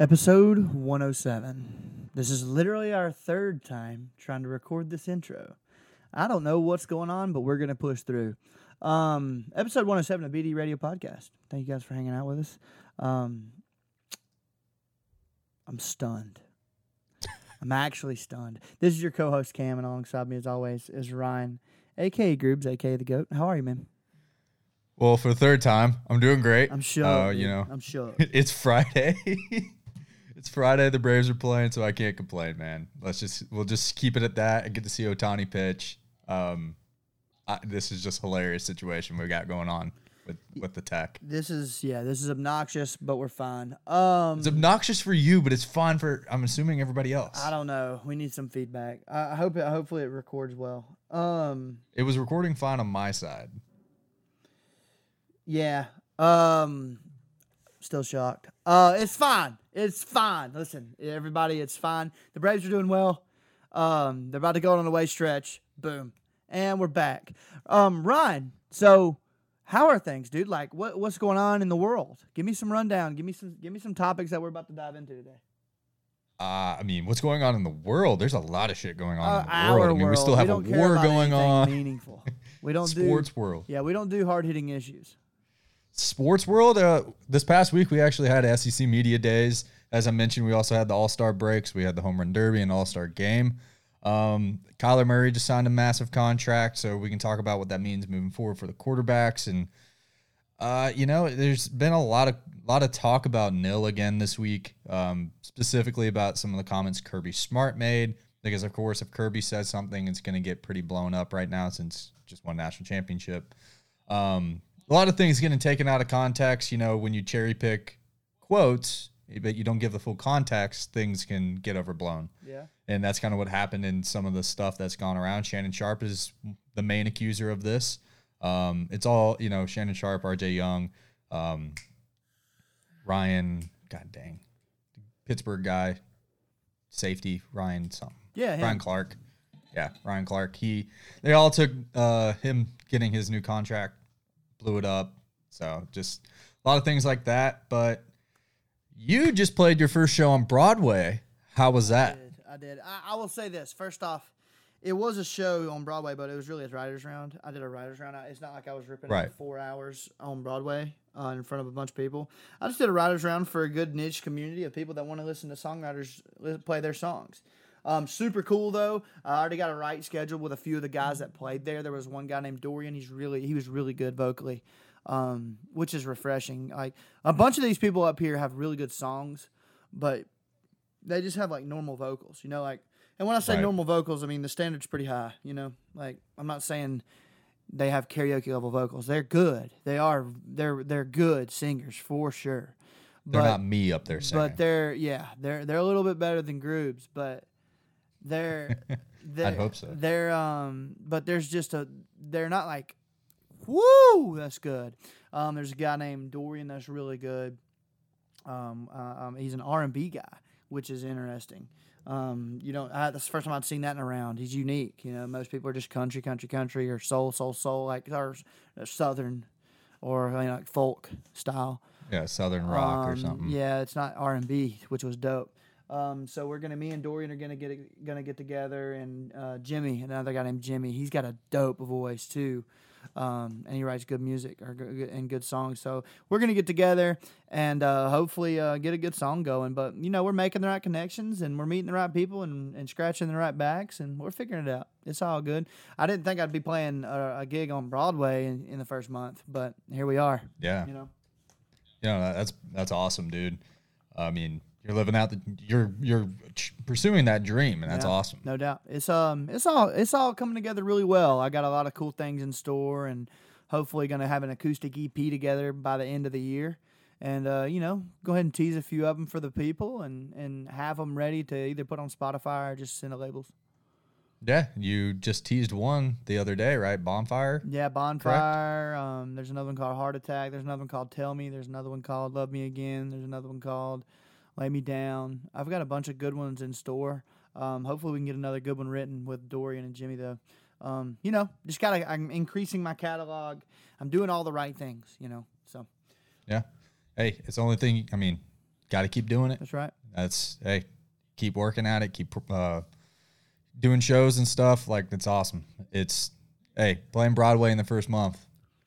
Episode 107. This is literally our third time trying to record this intro. I don't know what's going on, but we're going to push through. Um, episode 107 of BD Radio Podcast. Thank you guys for hanging out with us. Um, I'm stunned. I'm actually stunned. This is your co host Cam, and alongside me, as always, is Ryan, aka Groobs, aka The Goat. How are you, man? Well, for the third time, I'm doing great. I'm sure. Uh, you know, I'm sure. it's Friday. it's Friday. The Braves are playing, so I can't complain, man. Let's just we'll just keep it at that and get to see Ohtani pitch. Um, I, this is just hilarious situation we got going on with with the tech. This is yeah, this is obnoxious, but we're fine. Um, It's obnoxious for you, but it's fine for I'm assuming everybody else. I don't know. We need some feedback. I I hope it. Hopefully, it records well. Um, It was recording fine on my side. yeah. Um, still shocked. Uh, it's fine. It's fine. Listen, everybody, it's fine. The Braves are doing well. Um, they're about to go on a away stretch. Boom, and we're back. Um, Ryan. So, how are things, dude? Like, what what's going on in the world? Give me some rundown. Give me some. Give me some topics that we're about to dive into today. Uh, I mean, what's going on in the world? There's a lot of shit going on Uh, in the world. I mean, we still have a don't care war going on. Meaningful. We don't do Sports world. Yeah, we don't do hard hitting issues. Sports world uh, this past week we actually had sec media days. As i mentioned we also had the all-star breaks. We had the home run derby and all-star game. Um, kyler murray just signed a massive contract so we can talk about what that means moving forward for the quarterbacks. And uh, you know there's been a lot of lot of talk about nil again this week um, specifically about some of the comments kirby smart made. Because of course if kirby says something it's going to get pretty blown up right now since just won national championship. Um, a lot of things getting taken out of context. You know, when you cherry pick quotes, but you don't give the full context, things can get overblown. Yeah. And that's kind of what happened in some of the stuff that's gone around. Shannon Sharpe is the main accuser of this. Um, it's all, you know, Shannon Sharpe, RJ Young, um, Ryan, God dang, Pittsburgh guy, safety, Ryan something. Yeah. him. Ryan Clark. Yeah, Ryan Clark. He they all took uh him getting his new contract, blew it up. So just a lot of things like that. But you just played your first show on Broadway. How was I that? did. I did. I, I will say this. First off, it was a show on Broadway, but it was really a writer's round. I did a writer's round. I- It's not like I was ripping Right. four hours on Broadway uh, in front of a bunch of people. I just did a writer's round for a good niche community of people that want to listen to songwriters play their songs. Um, super cool though. I already got a write schedule with a few of the guys that played there. There was one guy named Dorian. He's really he was really good vocally, um, which is refreshing. Like a bunch of these people up here have really good songs, but they just have like normal vocals, you know, like and when I say Right. normal vocals, I mean the standard's pretty high, you know. Like I'm not saying they have karaoke level vocals. They're good. They are they're they're good singers for sure. They're But- not me up there singing. but they're yeah, they're they're a little bit better than Groobs, but they're, they're hope so. They're um, but there's just a they're not like, woo, that's good. Um, there's a guy named Dorian that's really good. Um, uh, um, he's an R and B guy, which is interesting. Um, you know, I, that's the first time I'd seen that in a round. He's unique. You know, most people are just country, country, country, or soul, soul, soul, like or uh, southern, or you know, like folk style. yeah, Southern Rock or Um, something. Yeah, it's not R and B, which was dope. Um, so we're gonna, me and Dorian are gonna get gonna get together, and uh, Jimmy, another guy named Jimmy, he's got a dope voice too, um, and he writes good music or good, and good songs. So we're gonna get together and uh, hopefully uh, get a good song going. But you know, we're making the right connections, and we're meeting the right people, and, and scratching the right backs, and we're figuring it out. It's all good. I didn't think I'd be playing a, a gig on Broadway in, in the first month, but here we are. Yeah. You know. Know, that's that's awesome, dude. I mean, you're living out the you're you're pursuing that dream and that's Yeah, awesome. No doubt. It's um it's all it's all coming together really well. I got a lot of cool things in store and hopefully gonna have an acoustic EP together by the end of the year. And uh, you know, go ahead and tease a few of them for the people and and have them ready to either put on Spotify or just send the labels. Yeah, you just teased one the other day, right? Bonfire. Yeah, Bonfire. Um, there's another one called Heart Attack. There's another one called Tell Me. There's another one called Love Me Again. There's another one called Lay Me Down. I've got a bunch of good ones in store. Um, hopefully, we can get another good one written with Dorian and Jimmy, though. Um, you know, just gotta. I'm increasing my catalog. I'm doing all the right things. You know, so Yeah. Hey, it's the only thing. I mean, got to keep doing it. That's right. That's hey, keep working at it. Keep uh, doing shows and stuff. Like it's awesome. It's hey, playing Broadway in the first month.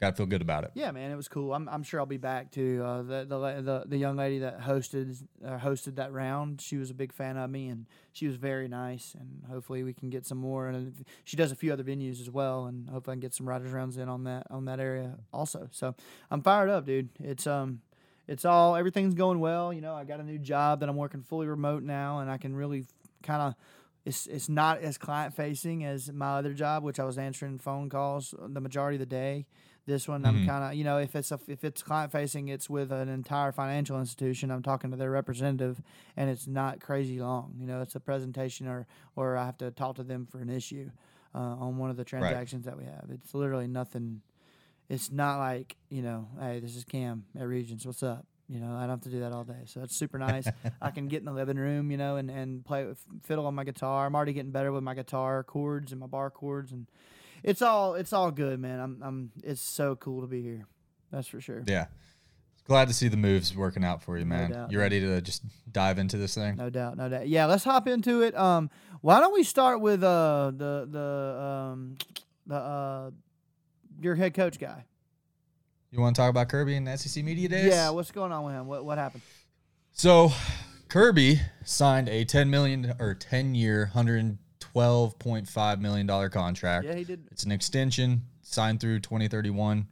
Got to feel good about it. Yeah, man, it was cool. I'm, I'm sure I'll be back too. Uh, the, the the the young lady that hosted uh, hosted that round, she was a big fan of me, and she was very nice. And hopefully we can get some more. And she does a few other venues as well, and hopefully I can get some riders rounds in on that on that area also. So I'm fired up, dude. It's um it's all everything's going well. You know, I got a new job that I'm working fully remote now, and I can really kind of. It's, it's not as client facing as my other job, which I was answering phone calls the majority of the day. This one, I'm kind of you know if it's a, if it's client facing, it's with an entire financial institution. I'm talking to their representative, and it's not crazy long. You know, it's a presentation or or I have to talk to them for an issue uh, on one of the transactions that we have. It's literally nothing. It's not like you know, hey, this is Cam at Regions. What's up? You know, I don't have to do that all day, so that's super nice. I can get in the living room, you know, and and play with, fiddle on my guitar. I'm already getting better with my guitar chords and my bar chords and it's all it's all good, man. I'm I'm it's so cool to be here. That's for sure. Yeah. Glad to see the moves working out for you, man. doubt, you ready to just dive into this thing? No doubt, no doubt. Yeah, let's hop into it. Um, why don't we start with uh the the um the uh your head coach guy? You want to talk about Kirby and SEC Media Days? Yeah, what's going on with him? What what happened? So, Kirby signed a 10 million or 10 year, 112.5 million dollar contract. Yeah, he did. It's an extension signed through 2031.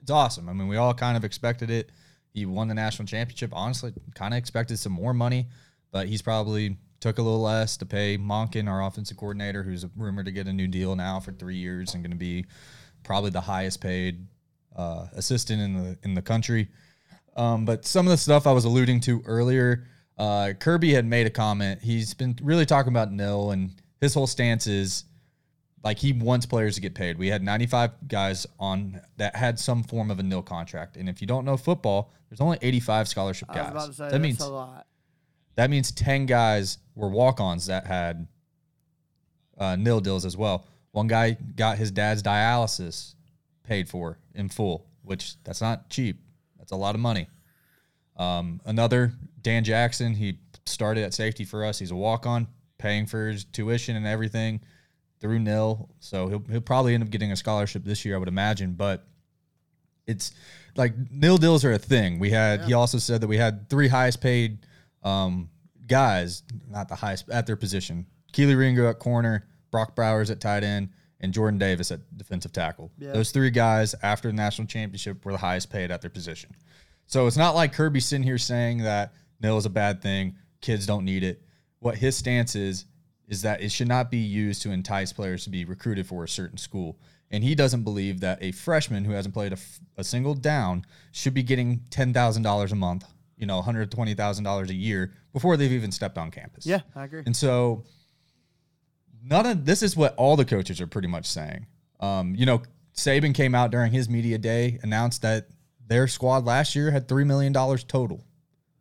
It's awesome. I mean, we all kind of expected it. He won the national championship. Honestly, kind of expected some more money, but he's probably took a little less to pay Monken, our offensive coordinator, who's rumored to get a new deal now for three years and going to be probably the highest paid uh, assistant in the in the country. Um, but some of the stuff I was alluding to earlier, uh, Kirby had made a comment. He's been really talking about nil, and his whole stance is like he wants players to get paid. We had 95 guys on that had some form of a nil contract, and if you don't know football, there's only 85 scholarship guys. say that that's means a lot. that means 10 guys were walk-ons that had uh, nil deals as well. One guy got his dad's dialysis paid for in full, which that's not cheap. That's a lot of money. Um, another Dan Jackson, he started at safety for us. He's a walk-on, paying for his tuition and everything through nil. So he'll he'll probably end up getting a scholarship this year, I would imagine. But it's like nil deals are a thing. We had he also said that we had three highest paid um, guys, not the highest at their position. Kelee Ringo at corner, Brock Bowers at tight end, and Jordan Davis at defensive tackle. Yeah. Those three guys after the national championship were the highest paid at their position. So it's not like Kirby sitting here saying that nil is a bad thing, kids don't need it. What his stance is is that it should not be used to entice players to be recruited for a certain school. And he doesn't believe that a freshman who hasn't played a, f- a single down should be getting $10,000 a month, you know, $120,000 a year before they've even stepped on campus. Yeah, I agree. And so none of this is what all the coaches are pretty much saying. Um, you know, Saban came out during his media day, announced that their squad last year had $3 million total.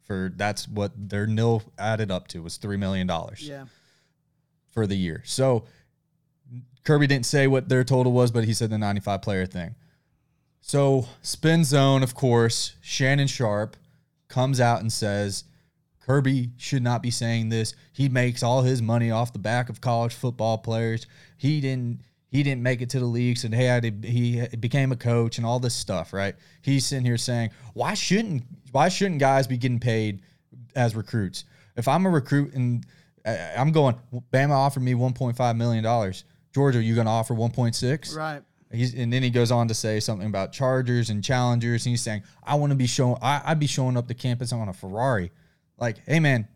For that's what their nil added up to was $3 million Yeah. for the year. So Kirby didn't say what their total was, but he said the 95 player thing. So spin zone, of course, Shannon Sharpe comes out and says Kirby should not be saying this. He makes all his money off the back of college football players. He didn't he didn't make it to the leagues and he had to, he became a coach and all this stuff, right? He's sitting here saying, why shouldn't why shouldn't guys be getting paid as recruits? If I'm a recruit and I- I'm going, Bama offered me 1.5 million dollars. Georgia, are you going to offer 1.6? Right. He's, and then he goes on to say something about Chargers and Challengers, and he's saying, "I want to be showing, I'd be showing up to campus on a Ferrari." Like, hey man,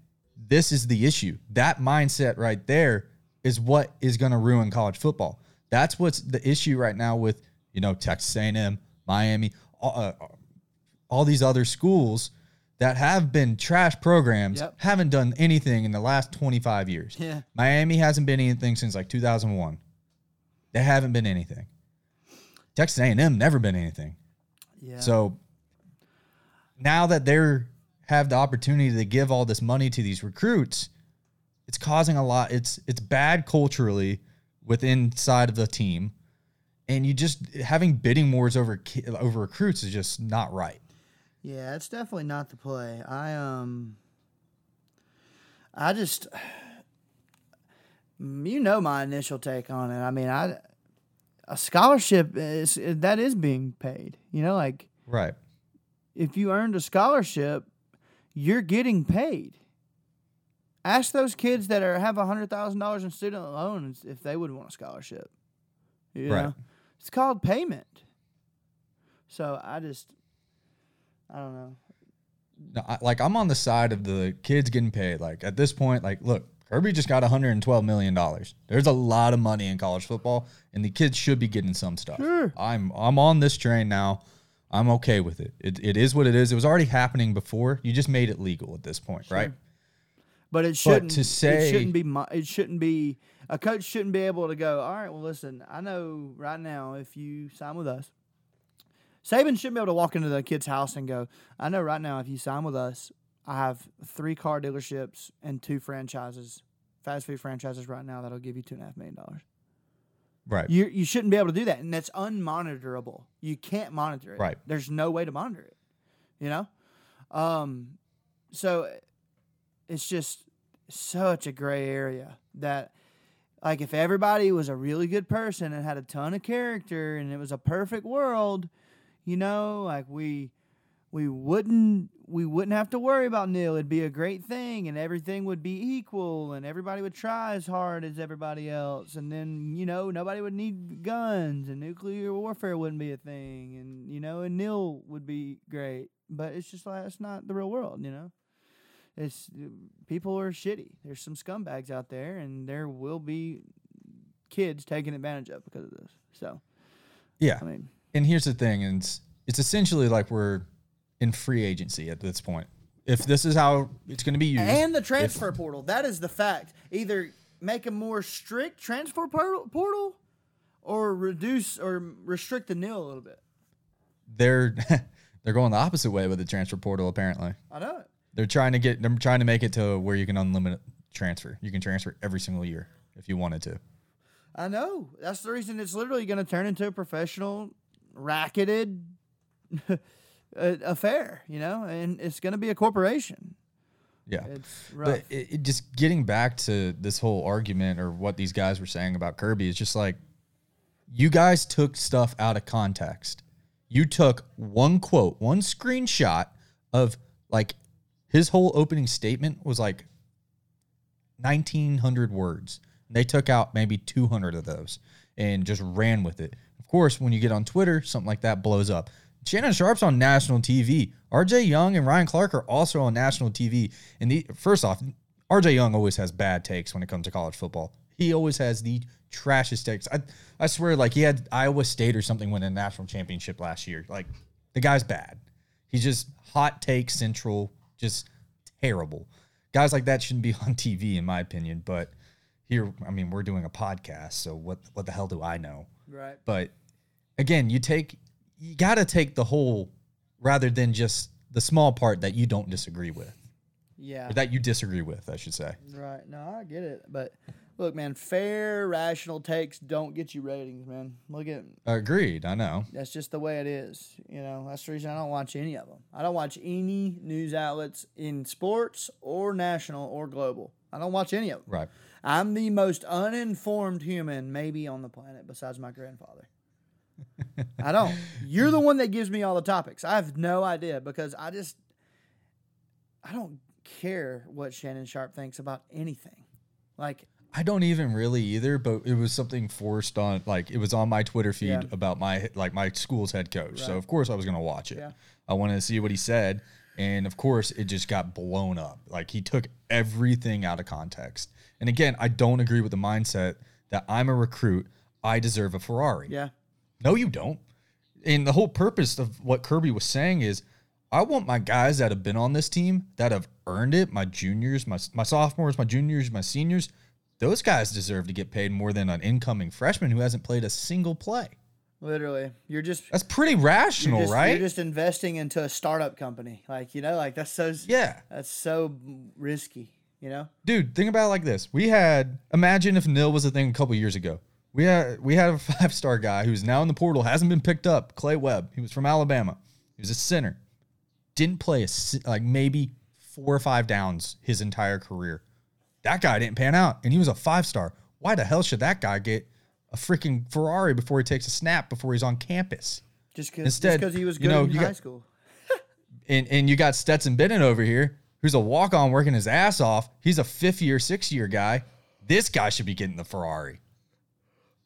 this is the issue. That mindset right there is what is going to ruin college football. That's what's the issue right now with you know Texas A&M, Miami, all, uh, all these other schools that have been trash programs Yep. haven't done anything in the last 25 years. Yeah. Miami hasn't been anything since like 2001. They haven't been anything. Texas A&M never been anything. Yeah. So now that they're have the opportunity to give all this money to these recruits, it's causing a lot. It's it's bad culturally within inside of the team, and you just having bidding wars over over recruits is just not right. Yeah, it's definitely not the play. I um I just, you know, my initial take on it. I mean, I a scholarship is that is being paid. You know, like Right. if you earned a scholarship, you're getting paid. Ask those kids that are have hundred thousand dollars in student loans if they would want a scholarship. You Right. know? It's called payment. So I just, I don't know. No, I, like I'm on the side of the kids getting paid. Like at this point, like look, Kirby just got 112 million dollars. There's a lot of money in college football, and the kids should be getting some stuff. Sure. I'm I'm on this train now. I'm okay with it. It it is what it is. It was already happening before. You just made it legal at this point, right? But it shouldn't. to say- it shouldn't be. It shouldn't be. A coach shouldn't be able to go. All right. Well, listen. I know right now if you sign with us, Saban shouldn't be able to walk into the kid's house and go. I know right now if you sign with us, I have three car dealerships and two franchises, fast food franchises right now that'll give you two and a half million dollars. Right. You you shouldn't be able to do that, and that's unmonitorable. You can't monitor it. Right. There's no way to monitor it. You know, um, so it's just such a gray area that, like, if everybody was a really good person and had a ton of character and it was a perfect world, you know, like we we wouldn't we wouldn't have to worry about nil. It'd be a great thing, and everything would be equal, and everybody would try as hard as everybody else, and then you know nobody would need guns, and nuclear warfare wouldn't be a thing, and you know, and nil would be great. But it's just like it's not the real world, you know. It's people are shitty. There's some scumbags out there, and there will be kids taken advantage of because of this. So Yeah. I mean, And here's the thing, and it's, it's essentially like we're in free agency at this point. If this is how it's going to be used, and the transfer portal. That is the fact. Either make a more strict transfer portal, or reduce or restrict the nil a little bit. they're they're going the opposite way with the transfer portal. Apparently, I know it. they're trying to get they're trying to make it to where you can unlimited transfer. You can transfer every single year if you wanted to. I know. That's the reason it's literally going to turn into a professional, racketed affair, you know, and it's going to be a corporation. Yeah. But it, it just getting back to this whole argument or what these guys were saying about Kirby is just like you guys took stuff out of context. You took one quote, one screenshot of like his whole opening statement was like 1900 words. They took out maybe 200 of those and just ran with it. Of course, when you get on Twitter, something like that blows up. Shannon Sharpe's on national TV. RJ Young and Ryan Clark are also on national TV. And the first off, RJ Young always has bad takes when it comes to college football. He always has the trashiest takes. I, I swear, like he had Iowa State or something win a national championship last year. Like the guy's bad. He's just hot take central, just terrible. Guys like that shouldn't be on TV, in my opinion. But here, I mean, we're doing a podcast, so what what the hell do I know? right. But again, you take you got to take the whole rather than just the small part that you don't disagree with, Yeah. or that you disagree with, I should say. Right. No, I get it. But look, man, fair, rational takes don't get you ratings, man. Look at Agreed. I know. that's just the way it is. You know, that's the reason I don't watch any of them. I don't watch any news outlets in sports or national or global. I don't watch any of them. Right. I'm the most uninformed human maybe on the planet besides my grandfather. I don't. You're the one that gives me all the topics. I have no idea because I just I don't care what Shannon Sharpe thinks about anything. Like I don't even really either, but it was something forced on like it was on my Twitter feed Yeah. about my like my school's head coach. So of course I was gonna watch it. Yeah. I wanted to see what he said. And of course it just got blown up. Like he took everything out of context. And again, I don't agree with the mindset that I'm a recruit, I deserve a Ferrari. yeah. No, you don't. And the whole purpose of what Kirby was saying is I want my guys that have been on this team that have earned it, my juniors, my, my sophomores, my juniors, my seniors, those guys deserve to get paid more than an incoming freshman who hasn't played a single play. Literally. You're just That's pretty you're rational, just, right? You're just investing into a startup company. Like, you know, like that's so yeah. that's so risky, you know? Dude, think about it like this. We had imagine if nil was a thing a couple years ago. We had we had a five star guy who's now in the portal, hasn't been picked up. Clay Webb. He was from Alabama. He was a center. Didn't play a like maybe four or five downs his entire career. that guy didn't pan out, and he was a five star. Why the hell should that guy get a freaking Ferrari before he takes a snap before he's on campus? Just because he was you good know, in you high got- school. And and you got Stetson Bennett over here, who's a walk on working his ass off. He's a fifth year, sixth year guy. This guy should be getting the Ferrari.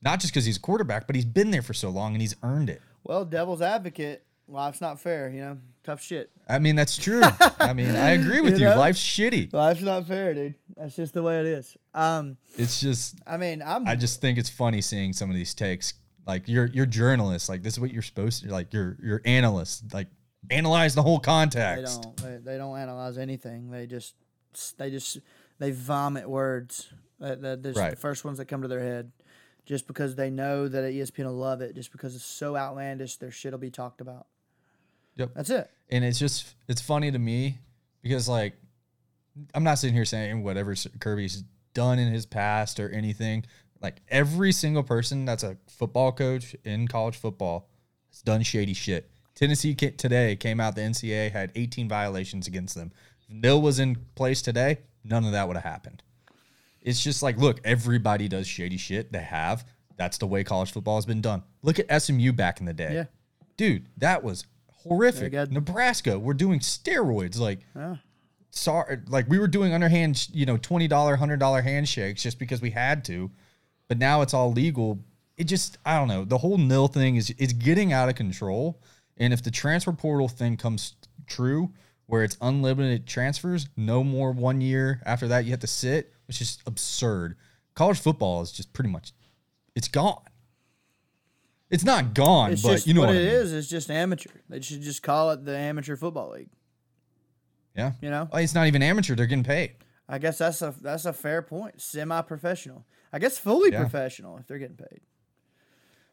Not just because he's a quarterback, but he's been there for so long and he's earned it. Well, devil's advocate. Life's not fair, you know. Tough shit. I mean, that's true. I mean, I agree with You you. know? Life's shitty. Life's not fair, dude. That's just the way it is. Um, It's just I mean, I'm. I just think it's funny seeing some of these takes. Like you're you're journalists. Like this is what you're supposed to like. You're you're analysts. Like analyze the whole context. they don't. They, they don't analyze anything. They just. They just. They vomit words. That, that that's Right. the first ones that come to their head, just because they know that ESPN will love it. Just because it's so outlandish, their shit will be talked about. Yep. That's it. And it's just it's funny to me because like I'm not sitting here saying whatever Kirby's done in his past or anything. Like every single person that's a football coach in college football has done shady shit. Tennessee today came out. The NCAA had 18 violations against them. If Nil was in place today, none of that would have happened. It's just like, look, everybody does shady shit. They have. That's the way college football has been done. Look at SMU back in the day. Yeah. Dude, that was horrific. Nebraska, we're doing steroids. Like, Yeah. sorry, like we were doing underhand, you know, twenty dollar, hundred dollar handshakes just because we had to, but now it's all legal. It just, I don't know. The whole nil thing is is getting out of control. And if the transfer portal thing comes true, where it's unlimited transfers, no more one year after that you have to sit, which is absurd. College football is just pretty much, it's gone. It's not gone, It's but you know what, what, it I mean. is. It's just amateur. They should just call it the amateur football league. Yeah, You know. It's not even amateur; they're getting paid. I guess that's a that's a fair point. Semi-professional. I guess fully Yeah. professional if they're getting paid.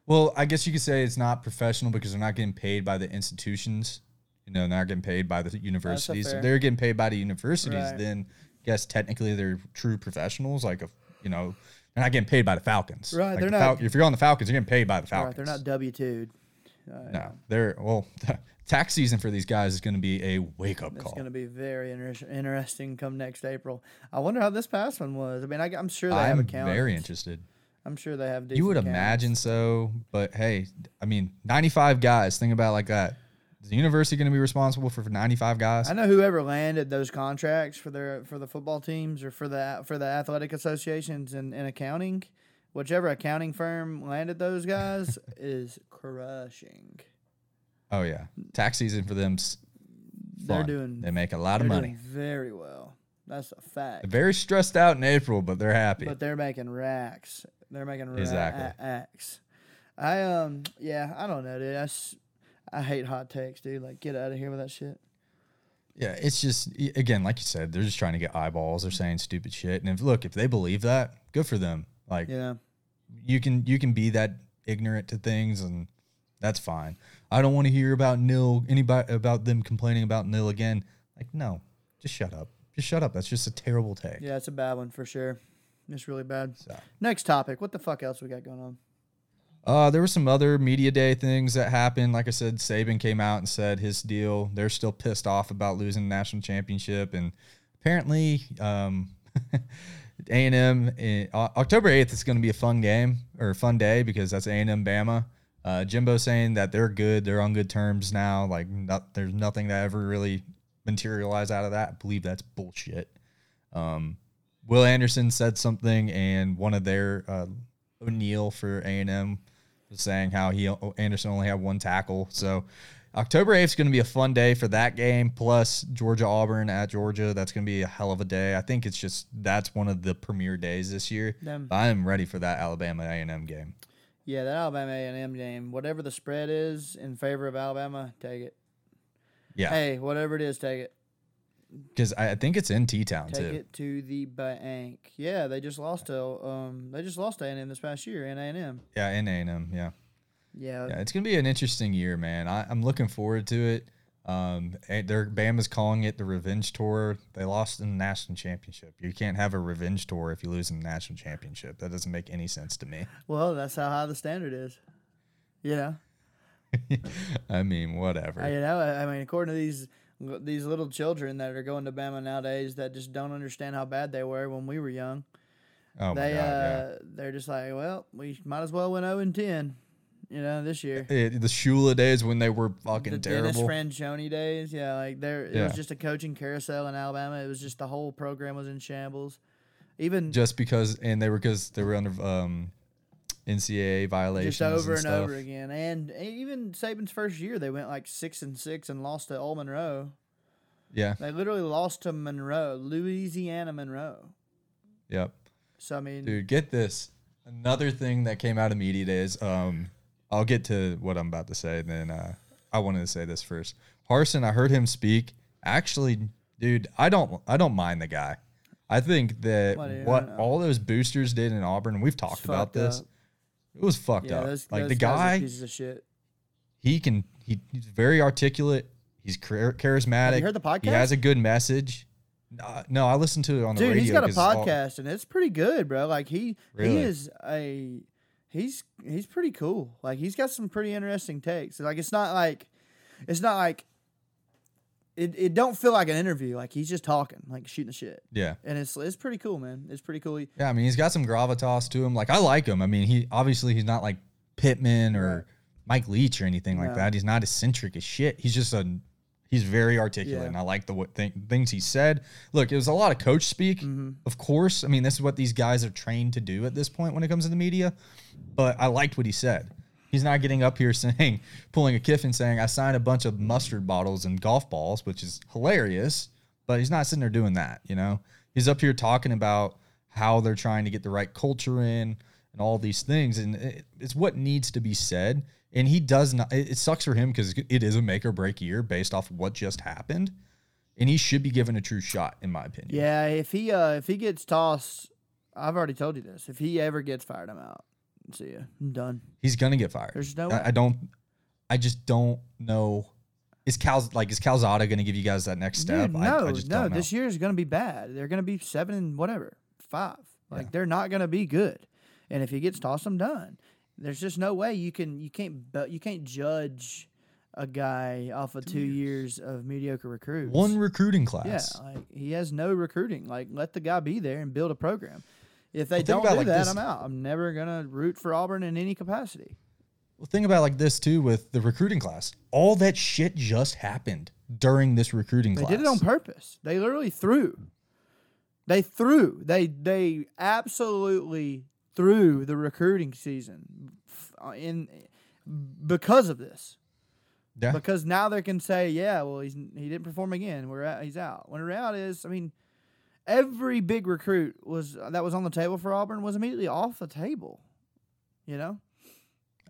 Well, I guess you could say it's not professional because they're not getting paid by the institutions. You know, they're not getting paid by the universities. If they're getting paid by the universities, Right. then guess technically they're true professionals. Like, a, you know, they're not getting paid by the Falcons. Right, Like they're the not- if you're on the Falcons, you're getting paid by the Falcons. right, they're not W two. Uh, no, they're well. tax season for these guys is going to be a wake up call. It's going to be very inter- interesting come next April. I wonder how this past one was. I mean, I, am sure they have I'm accountants. very interested. I'm sure they have. You would decent imagine so, but hey, I mean, 95 guys. Think about it like that. Is the university going to be responsible for 95 guys? I know whoever landed those contracts for their for the football teams or for the for the athletic associations and, and accounting, whichever accounting firm landed those guys is crushing. Oh yeah, tax season for them. They're doing- They make a lot They're of doing money. very well. That's a fact. They're very stressed out in April, but they're happy. But they're making racks. They're making Exactly. racks. I um yeah I don't know dude. I, s- I hate hot takes dude. Like get out of here with that shit. yeah, it's just again, like you said, they're just trying to get eyeballs. They're saying stupid shit, and if look, if they believe that, good for them. Like Yeah. you can you can be that ignorant to things, and that's fine. I don't want to hear about nil anybody about them complaining about nil again. Like no, just shut up. Just shut up. That's just a terrible take. Yeah, it's a bad one for sure. It's really bad. So. Next topic. What the fuck else we got going on? Uh, there were some other media day things that happened. Like I said, Saban came out and said his deal. They're still pissed off about losing the national championship, and apparently, um, A and M October eighth is going to be a fun game or a fun day because that's A and M Bama. Uh, Jimbo saying that they're good, they're on good terms now. Like, not, there's nothing that ever really materialized out of that. I believe that's bullshit. Um, Will Anderson said something, and one of their uh, O'Neill for A and M was saying how he Anderson only had one tackle. So October eighth is going to be a fun day for that game. Plus Georgia Auburn at Georgia, that's going to be a hell of a day. I think it's just that's one of the premier days this year. I am ready for that Alabama A and M game. Yeah, that Alabama A and M game. Whatever the spread is in favor of Alabama, take it. Yeah, Hey, whatever it is, take it. Because I, think it's in T Town too. Take it to the bank. Yeah, they just lost to um they just lost A and M this past year in A and M. Yeah, in A and M. Yeah. Yeah, Yeah, it's gonna be an interesting year, man. I, I'm looking forward to it. Um, and their Bama's calling it the revenge tour. They lost in the national championship. You can't have a revenge tour if you lose in the national championship. That doesn't make any sense to me. Well, that's how high the standard is. You know, I mean, whatever. I, you know. I mean, according to these These little children that are going to Bama nowadays that just don't understand how bad they were when we were young. Oh my they god, uh, they're just like, well, we might as well win zero and ten, you know, this year. It, the Shula days when they were fucking the Dennis terrible. Franchione days, yeah, like there, it Yeah. was just a coaching carousel in Alabama. It was just the whole program was in shambles. Even just because, and they were because they were under um, NCAA violations just over and, and, over again. And even Saban's first year, they went like six and six and lost to Ole Monroe. Yeah, They literally lost to Monroe, Louisiana Monroe. yep. So I mean, Dude, get this. Another thing that came out of media days. Um, I'll get to what I'm about to say, then uh, I wanted to say this first. Harsin, I heard him speak. Actually, dude, I don't, I don't mind the guy. I think that What, what all those boosters did in Auburn, we've talked about this. up. It was fucked yeah, up. those, like those the guy, pieces of shit. he can, he, he's very articulate. He's charismatic. You heard the podcast? He has a good message. Uh, no, I listened to it on the Dude, radio. he's got a 'cause all- podcast and it's pretty good, bro. Like he Really? he is a he's he's pretty cool. Like he's got some pretty interesting takes. Like it's not like it's not like it, it don't feel like an interview. Like he's just talking, like shooting the shit. yeah. And it's it's pretty cool, man. It's pretty cool. Yeah, I mean, he's got some gravitas to him. Like I like him. I mean, he obviously he's not like Pittman or. Mike Leach or anything like No. that. He's not eccentric as shit. He's just a he's very articulate, Yeah. and I like the what thing, things he said. Look, it was a lot of coach speak, Mm-hmm. of course. I mean, this is what these guys are trained to do at this point when it comes to the media. But I liked what he said. He's not getting up here saying, pulling a Kiffin saying, I signed a bunch of mustard bottles and golf balls, which is hilarious, but he's not sitting there doing that, you know? He's up here talking about how they're trying to get the right culture in and all these things. And it, it's what needs to be said. And he does not, it, it sucks for him because it is a make or break year based off what just happened. And he should be given a true shot, in my opinion. Yeah, if he uh if he gets tossed, I've already told you this. If he ever gets fired, I'm out. See ya. I'm done. He's gonna get fired. There's no I, way. I don't. I just don't know. Is Cal like is Calzada gonna give you guys that next step? Dude, no, I just no. This year is going to be bad. They're going to be seven and whatever, five. Like Yeah. they're not going to be good. And if he gets tossed, I'm done. There's just no way you can you can't you can't judge a guy off of two years of mediocre recruits. One recruiting yeah, class. like he has no recruiting. Like let the guy be there and build a program. If they Well, don't about do like that, this. I'm out. I'm never gonna root for Auburn in any capacity. Well, think about it like this too with the recruiting class. All that shit just happened during this recruiting They class. They did it on purpose. They literally threw. They threw. They they absolutely threw the recruiting season f- uh, in because of this. Yeah. Because now they can say, yeah, well, he's he didn't perform again. We're out, he's out. When the reality is, I mean, every big recruit was that was on the table for Auburn was immediately off the table. You know,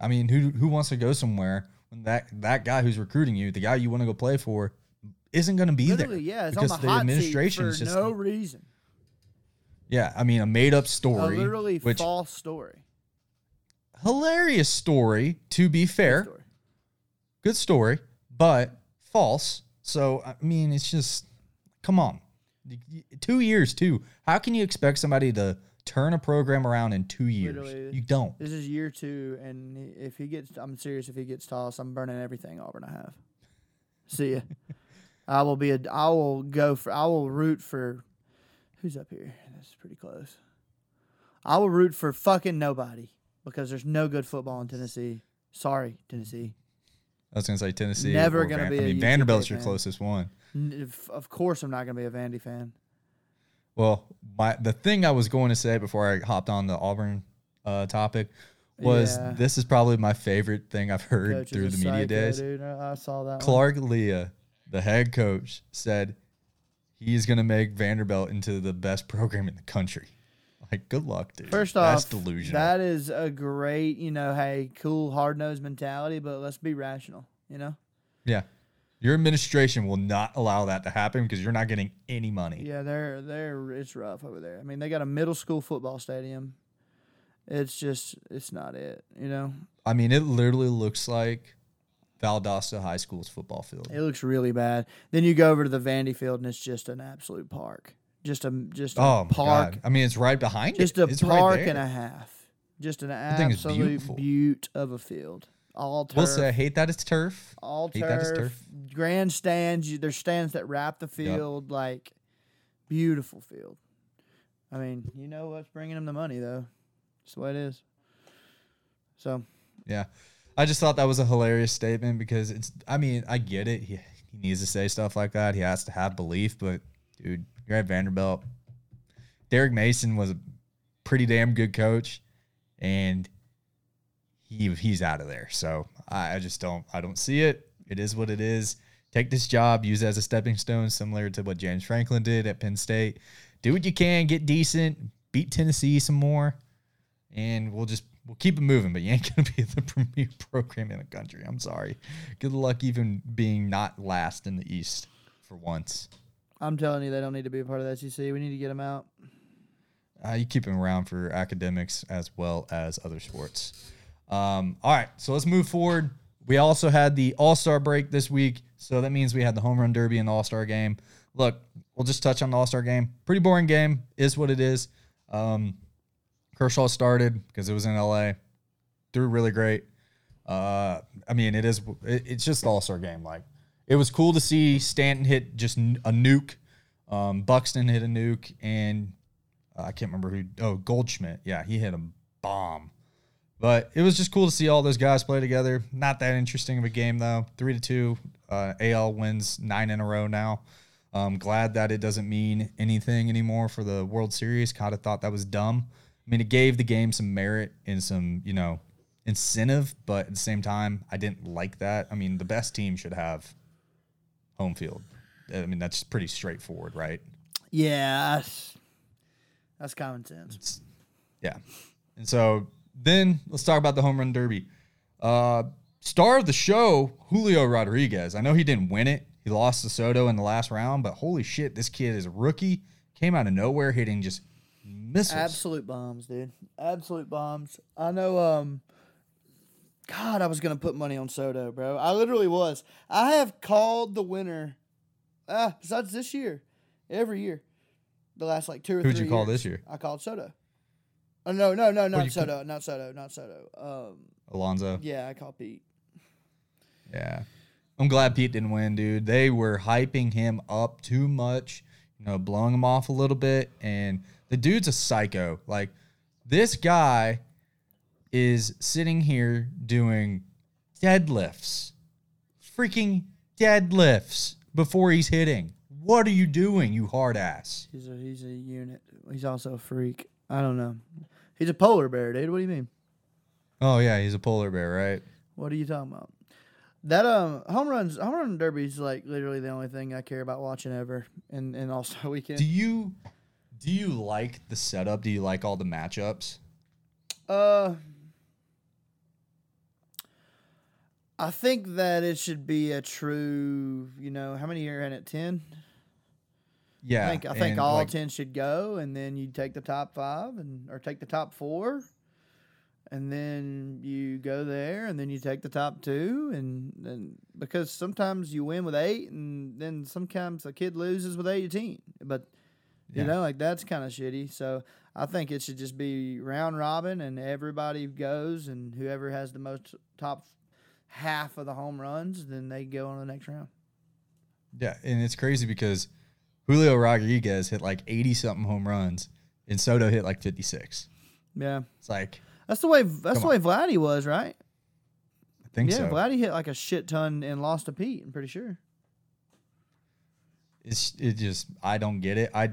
I mean, who who wants to go somewhere when that that guy who's recruiting you, the guy you want to go play for, isn't going to be literally, there? yeah, it's because on the, the hot administration is for just- no reason. Yeah, I mean, a made up A story, literally which false story. hilarious story. To be fair, story. good story, but false. So I mean, it's just come on, two years too. How can you expect somebody to turn a program around in two years? Literally. You don't. This is year two, and if he gets, I'm serious. If he gets tossed, I'm burning everything Auburn I have. See ya. I will be a. I will go for. I will root for. Who's up here? That's pretty close. I will root for fucking nobody because there's no good football in Tennessee. Sorry, Tennessee. I was gonna say Tennessee. Never gonna Van- be I mean, UGK Vanderbilt's your closest one. Of course, I'm not gonna be a Vandy fan. Well, my the thing I was going to say before I hopped on the Auburn uh, topic was Yeah. this is probably my favorite thing I've heard through the media psycho, days. Dude, I saw that. one. Clark Lea, the head coach, said he's going to make Vanderbilt into the best program in the country. Like, good luck, dude. First off, that's delusional. that is a great, you know, hey, cool, hard nosed mentality, but let's be rational, you know? yeah, your administration will not allow that to happen because you're not getting any money. Yeah, they're they're it's rough over there. I mean, they got a middle school football stadium. It's just it's not it, you know. I mean, it literally looks like Valdosta High School's football field. It looks really bad. Then you go over to the Vandy Field and it's just an absolute park. Just a just a Oh park, god! I mean, it's right behind you. just it. a It's park there. and a half. Just an absolute beaut of a field. All turf. We'll say I hate that it's turf. all hate that it's turf, grandstands. You, there's stands that wrap the field, like beautiful field. I mean, you know what's bringing them the money though. That's the way it is. So Yeah. I just thought that was a hilarious statement because it's I mean, I get it. He, he needs to say stuff like that. He has to have belief, but dude, you're at Vanderbilt. Derek Mason was a pretty damn good coach and he he's out of there. So I, I just don't I don't see it. It is what it is. Take this job, use it as a stepping stone, similar to what James Franklin did at Penn State. Do what you can, get decent, beat Tennessee some more, and we'll just we'll keep it moving. But you ain't gonna be the premier program in the country. I'm sorry. Good luck even being not last in the East for once. I'm telling you, they don't need to be a part of the SEC. We need to get them out. Uh, you keep them around for academics as well as other sports. Um, all right, so let's move forward. We also had the All Star break this week, so that means we had the Home Run Derby and the All Star game. Look, we'll just touch on the All Star game. Pretty boring game, is what it is. Um, Kershaw started because it was in LA, threw really great. Uh, I mean, it is. It, it's just All Star game. Like, it was cool to see Stanton hit just a nuke. Um, Buxton hit a nuke, and uh, I can't remember who. Oh, Goldschmidt. Yeah, he hit a bomb. But it was just cool to see all those guys play together. Not that interesting of a game though. Three to two. Uh, AL wins nine in a row now. I'm glad that it doesn't mean anything anymore for the World Series. Kind of thought that was dumb. I mean, it gave the game some merit and some, you know, incentive, but at the same time, I didn't like that. I mean, the best team should have home field. I mean, that's pretty straightforward, right? Yeah, that's, that's common sense. It's, yeah. And so then let's talk about the home run derby. Uh, star of the show, Julio Rodriguez. I know he didn't win it. He lost to Soto in the last round, but holy shit, this kid is a rookie. Came out of nowhere hitting just missiles. Absolute bombs, dude. Absolute bombs. I know. Um, God, I was gonna put money on Soto, bro. I literally was. I have called the winner. Ah, besides this year, every year, the last like two or Who'd three. you call years, this year? I called Soto. Oh no, no, no, not you Soto, not Soto, not Soto. Um, Alonso. yeah, I called Pete. Yeah. I'm glad Pete didn't win, dude. They were hyping him up too much, you know, blowing him off a little bit. And the dude's a psycho. Like, this guy is sitting here doing deadlifts, freaking deadlifts before he's hitting. What are you doing, you hard ass? He's a he's a unit. He's also a freak. I don't know. He's a polar bear, dude. What do you mean? Oh, yeah, he's a polar bear, right? What are you talking about? That um home runs home run derby is like literally the only thing I care about watching ever and and also Weekend. Do you do you like the setup? Do you like all the matchups? Uh, I think that it should be a true. You know, how many are in it? Ten. Yeah. I think I think all like, ten should go, and then you take the top five, and or take the top four, and then you go there, and then you take the top two, and then because sometimes you win with eight, and then sometimes a kid loses with eighteen, but you Yeah. know like that's kind of shitty. So I think it should just be round robin, and everybody goes, and whoever has the most top half of the home runs, then they go on to the next round. Yeah, and it's crazy because Julio Rodriguez hit like 80 something home runs and Soto hit like 56. Yeah, It's like, that's the way. That's the way Vladdy was, right? I think yeah, so. Vladdy hit like a shit ton and lost to Pete. I'm pretty sure. It's it just I don't get it. I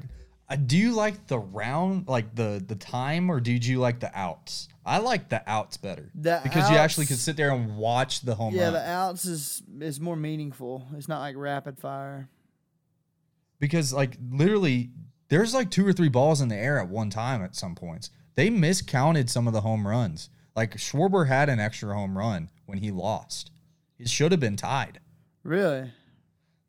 I do you like the round like the the time or did you like the outs? I like the outs better. The because you actually outs- could sit there and watch the home yeah, run. the outs is is more meaningful. It's not like rapid fire. Because like literally there's like two or three balls in the air at one time at some points. They miscounted some of the home runs. Like Schwarber had an extra home run when he lost. It should have been tied. Really?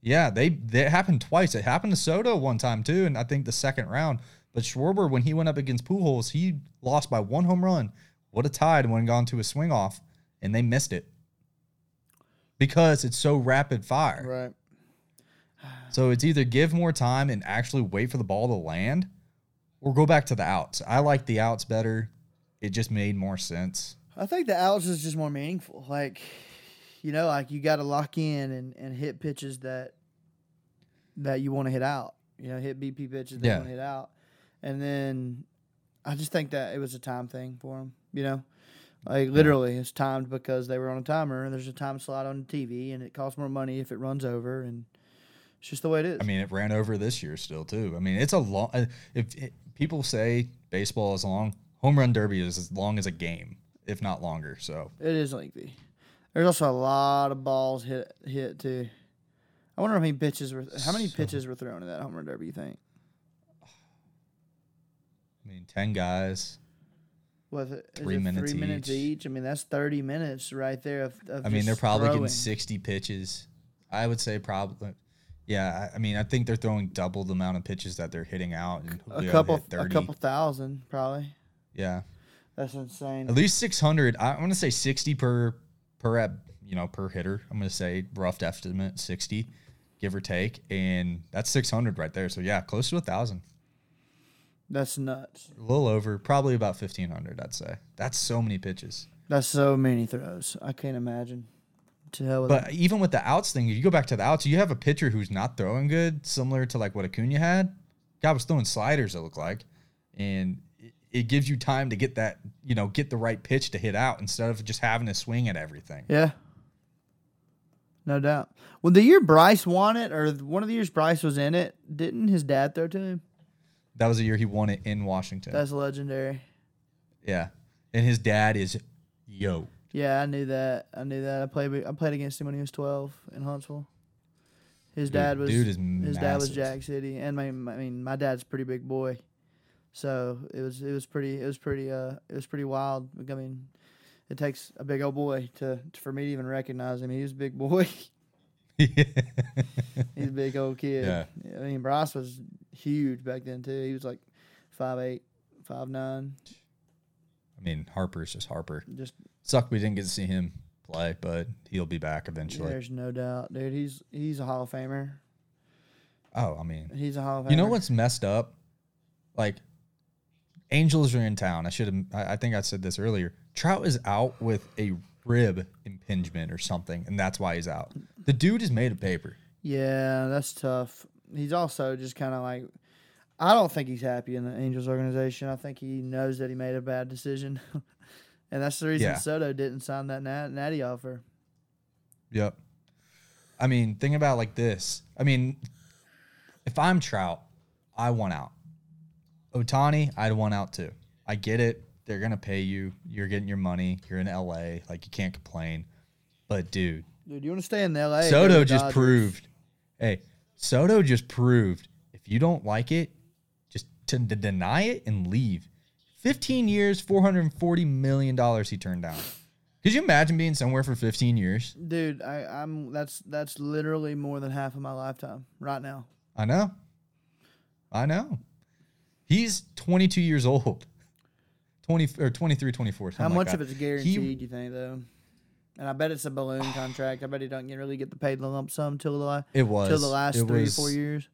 Yeah, they that happened twice. It happened to Soto one time too, and I think the second round. But Schwarber, when he went up against Pujols, he lost by one home run. Would have tied when gone to a swing off, and they missed it because it's so rapid fire. Right. So it's either give more time and actually wait for the ball to land, or go back to the outs. I like the outs better. It just made more sense. I think the outs is just more meaningful. Like, you know, like you got to lock in and, and hit pitches that that you want to hit out. You know, hit BP pitches that Yeah. you want to hit out. And then I just think that it was a time thing for them. You know, like literally, it's timed because they were on a timer and there's a time slot on the TV, and it costs more money if it runs over, and it's just the way it is. I mean, it ran over this year still too. I mean, it's a long. uh, If it, people say baseball is long, home run derby is as long as a game, if not longer. So It is lengthy. There's also a lot of balls hit hit too. I wonder how many pitches were how many So- pitches were thrown in that home run derby. You think I mean, ten guys. was it Three it minutes three minutes each. each? I mean that's thirty minutes right there. Of, of I mean, they're probably getting sixty pitches. I would say probably. Yeah, I, I mean, I think they're throwing double the amount of pitches that they're hitting out, and a couple a couple thousand probably. Yeah, That's insane. at least six hundred. I'm gonna say sixty per per you know per hitter. I'm gonna say rough estimate sixty, give or take, and that's six hundred right there. So yeah, close to a thousand. That's nuts. A little over, probably about fifteen hundred. I'd say that's so many pitches. That's so many throws. I can't imagine. To hell with But it. even with the outs thing, if you go back to the outs, you have a pitcher who's not throwing good, similar to like what Acuna had. Guy was throwing sliders, it looked like, and it, it gives you time to get that, you know, get the right pitch to hit out instead of just having to swing at everything. Yeah. No doubt. Well, the year Bryce won it, or one of the years Bryce was in it, didn't his dad throw to him? That was the year he won it in Washington. That's legendary. yeah, and his dad is yo. Yeah, I knew that. I knew that. I played. I played against him when he was twelve in Huntsville. His dad was. dude is his dad was. Jack City, and my, my- I mean, my dad's a pretty big boy, so it was it was pretty it was pretty uh it was pretty wild. I mean, it takes a big old boy to, for me to even recognize him. He was a big boy. He's a big old kid. Yeah. I mean, Bryce was huge back then too. He was like five eight, five nine. I mean, Harper's just Harper. Just Suck we didn't get to see him play, but he'll be back eventually. there's no doubt, dude. He's he's a Hall of Famer. Oh, I mean, He's a Hall of Famer. You know what's messed up? Like, Angels are in town. I should have. I I think I said this earlier. Trout is out with a rib impingement or something, and that's why he's out. The dude is made of paper. Yeah, that's tough. He's also just kind of like, I don't think he's happy in the Angels organization. I think he knows that he made a bad decision, and that's the reason Yeah. Soto didn't sign that nat- natty offer. Yep. I mean, think about it like this. I mean, if I'm Trout, I want out. Ohtani, I'd want out too. I get it. They're gonna pay you. You're getting your money. You're in LA. Like you can't complain. But dude, Dude, you want to stay in L.A. Soto just proved. Hey, Soto just proved if you don't like it, just to, to deny it and leave. 15 years, 440 million dollars he turned down. Could you imagine being somewhere for 15 years? Dude, I, I'm that's that's literally more than half of my lifetime right now. I know. I know. He's 22 years old. 20 or 23, 24. How something like much of it's guaranteed? you think though? And I bet it's a balloon contract. I bet he doesn't really get the paid lump sum till the It was till the last three was, four years.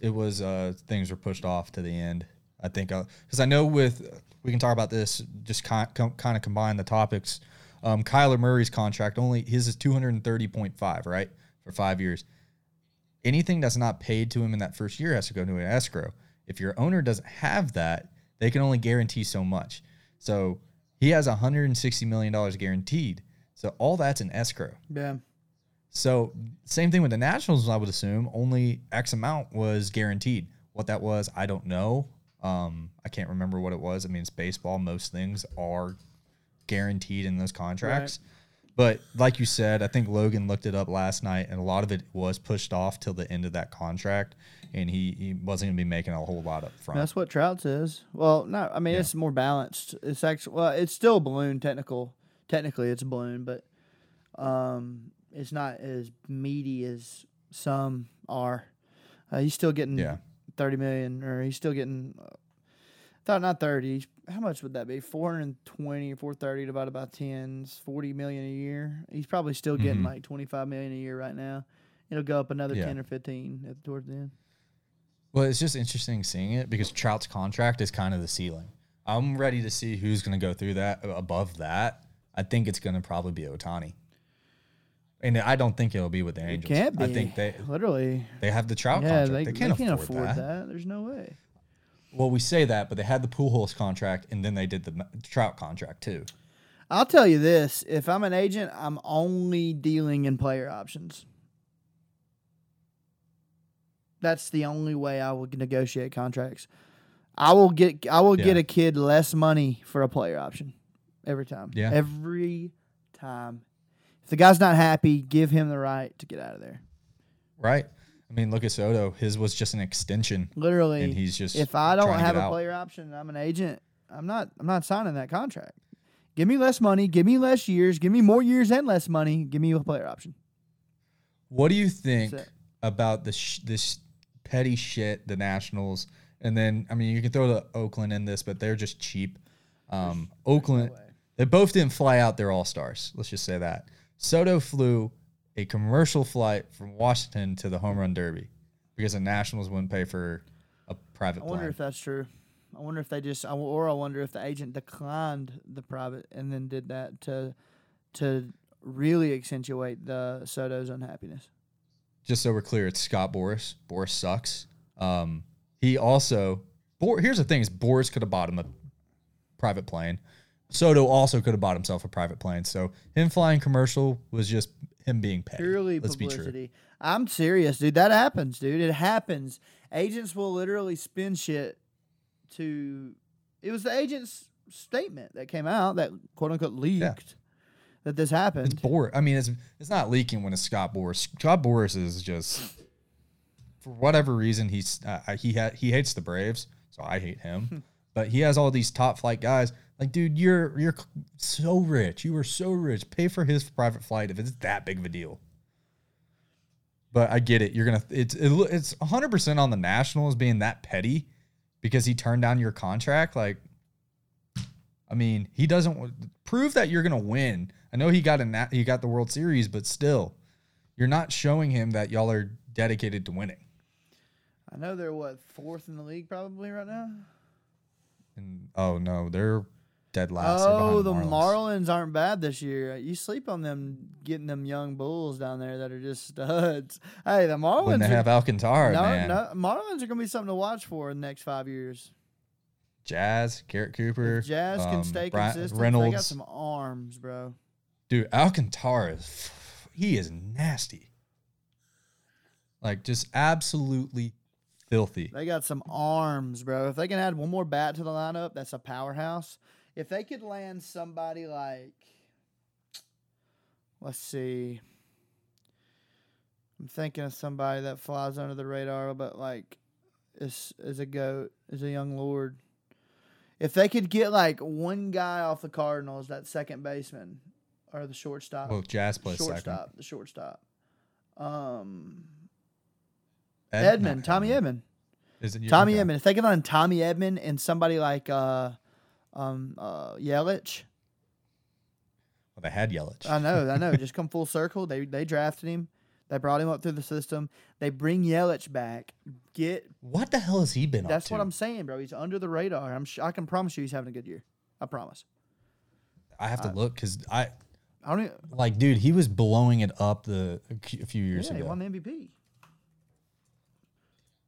it was uh things were pushed off to the end. I think because I know with we can talk about this just kind kind of combine the topics. Um, Kyler Murray's contract only his is two hundred and thirty point five right for five years. Anything that's not paid to him in that first year has to go to an escrow. If your owner doesn't have that, they can only guarantee so much. So he has one hundred and sixty million dollars guaranteed. So all that's in escrow. Yeah. So same thing with the Nationals, I would assume. Only X amount was guaranteed. What that was, I don't know. Um, I can't remember what it was. I mean, it's baseball. Most things are guaranteed in those contracts. But like you said, I think Logan looked it up last night, and a lot of it was pushed off till the end of that contract, and he, he wasn't going to be making a whole lot up front. That's what Trout says. Well, no, I mean Yeah. it's more balanced. It's actually well, it's still a balloon technical. Technically, it's a balloon, but um, it's not as meaty as some are. Uh, he's still getting Yeah. Thirty million, or he's still getting. Uh, thought not thirty. How much would that be? Four hundred twenty or four thirty divided by tens, forty million a year. He's probably still getting Mhm. like twenty five million a year right now. It'll go up another Yeah. ten or fifteen at towards the end. Well, it's just interesting seeing it because Trout's contract is kind of the ceiling. I'm ready to see who's going to go through that above that. I think it's going to probably be Ohtani. And I don't think it'll be with the Angels. It can't be. I think they literally. they have the Trout Yeah, contract. they, They, can't, they can't afford, afford that. that. There's no way. Well, we say that, but they had the Pujols contract, and then they did the Trout contract too. I'll tell you this: if I'm an agent, I'm only dealing in player options. That's the only way I will negotiate contracts. I will get I will get a kid less money for a player option every time. Yeah. Every time. If the guy's not happy, give him the right to get out of there. Right? I mean, look at Soto. His was just an extension, Literally. and he's just if I don't have a out. player option and I'm an agent, I'm not I'm not signing that contract. Give me less money, give me less years, give me more years and less money, give me a player option. What do you think about this sh- this petty shit, the Nationals, and then I mean you can throw the Oakland in this, but they're just cheap. Um, Oakland, they both didn't fly out their all stars. Let's just say that Soto flew a commercial flight from Washington to the Home Run Derby because the Nationals wouldn't pay for a private I wonder plane. if that's true. I wonder if they just, or I wonder if the agent declined the private and then did that to, to really accentuate the Soto's unhappiness. just so we're clear, it's Scott Boras. Boras sucks. Um, he also, Bor- here's the thing: is Boras could have bought him a private plane. Soto also could have bought himself a private plane. So him flying commercial was just him being paid. Purely Let's be true. I'm serious, dude. That happens, dude. It happens. Agents will literally spin shit to. It was the agent's statement that came out that quote unquote leaked that this happened. It's. Boras. I mean, it's it's not leaking when it's Scott Boras. Scott Boras is just for whatever reason he's uh, he ha- he hates the Braves, so I hate him. but he has all these top flight guys. Like, dude, you're you're so rich. You are so rich. Pay for his private flight if it's that big of a deal. But I get it. You're gonna it's it, it's 100 percent on the Nationals being that petty because he turned down your contract. Like, I mean, he doesn't prove that you're gonna win. I know he got a he got the World Series, but still, you're not showing him that y'all are dedicated to winning. I know they're what fourth in the league probably right now. And oh no, they're dead last. Oh, the Marlins aren't bad this year. You sleep on them getting them young bulls down there that are just studs. Hey, the Marlins. when they are- have Alcantara, no, man. no, Marlins are gonna be something to watch for in the next five years. Jazz, Garrett Cooper, If Jazz can um, stay Bri- consistent. They Reynolds, got some arms, bro. dude. Alcantara is he is nasty. Like just absolutely filthy. They got some arms, bro. If they can add one more bat to the lineup, that's a powerhouse. If they could land somebody like, let's see, I'm thinking of somebody that flies under the radar, but like is is a goat, is a young lord. If they could get like one guy off the Cardinals, that second baseman or the shortstop, Well, Jazz plays shortstop, second. the shortstop, um, Ed- Edman, Tommy Edman. Is it you? Tommy okay. Edman. If they could on Tommy Edman and somebody like uh, um, uh, Yelich, Well, they had Yelich. I know, I know. Just come full circle. They they drafted him. They brought him up through the system. They bring Yelich back. Get what the hell has he been that's up to? what I'm saying, bro. He's under the radar. I'm sh- I can promise you he's having a good year. I promise. I have to Uh, look because I I don't. Even, like, dude, he was blowing it up the a few years yeah, he won the MVP.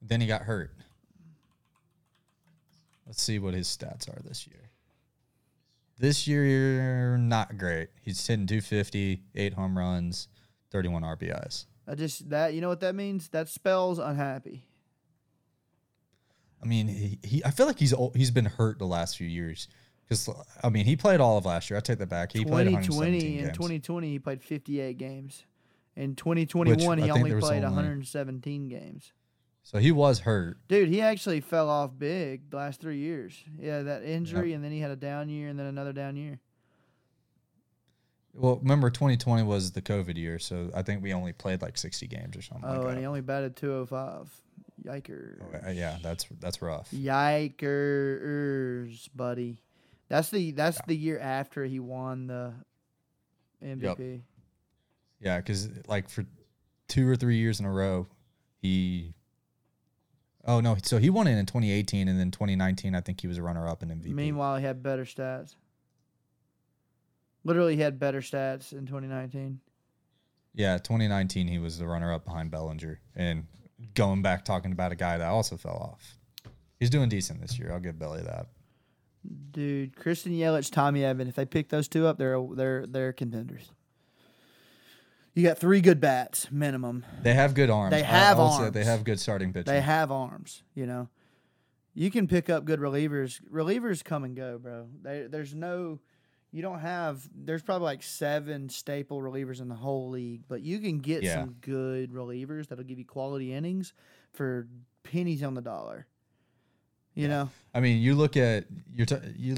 Then he got hurt. Let's see what his stats are this year. This year, not great. He's hitting 250, eight home runs, 31 RBIs. I just that you know what that means. That spells unhappy. I mean, he, he I feel like he's ol- he's been hurt the last few years. Because I mean, he played all of last year. I take that back. He played 117 2020 and 2020 he played 58 games. In 2021 I he only played only- 117 games. So he was hurt. Dude, he actually fell off big the last three years. Yeah, that injury, and then he had a down year, and then another down year. Well, remember 2020 was the COVID year, so I think we only played like 60 games or something. Oh, like and he only batted 205. Yikers. Uh, yeah, that's that's rough. Yikers, buddy. That's the that's the year after he won the MVP. Yeah, because like for two or three years in a row, he Oh no, so he won it in 2018, and then 2019, I think he was a runner-up in MVP. Meanwhile, he had better stats. Literally, he had better stats in 2019. Yeah, 2019 he was the runner-up behind Bellinger, and going back talking about a guy that also fell off. He's doing decent this year. I'll give Belly that. Dude, Christian Yelich, Tommy Edman. If they pick those two up, they're they're they're contenders. You got three good bats minimum. They have good arms. They have arms. They have good starting pitching. They have arms. You know, you can pick up good relievers. Relievers come and go, bro. They, there's no, you don't have. There's probably like seven staple relievers in the whole league, but you can get Yeah. some good relievers that'll give you quality innings for pennies on the dollar. You know, I mean, you look at you're t- you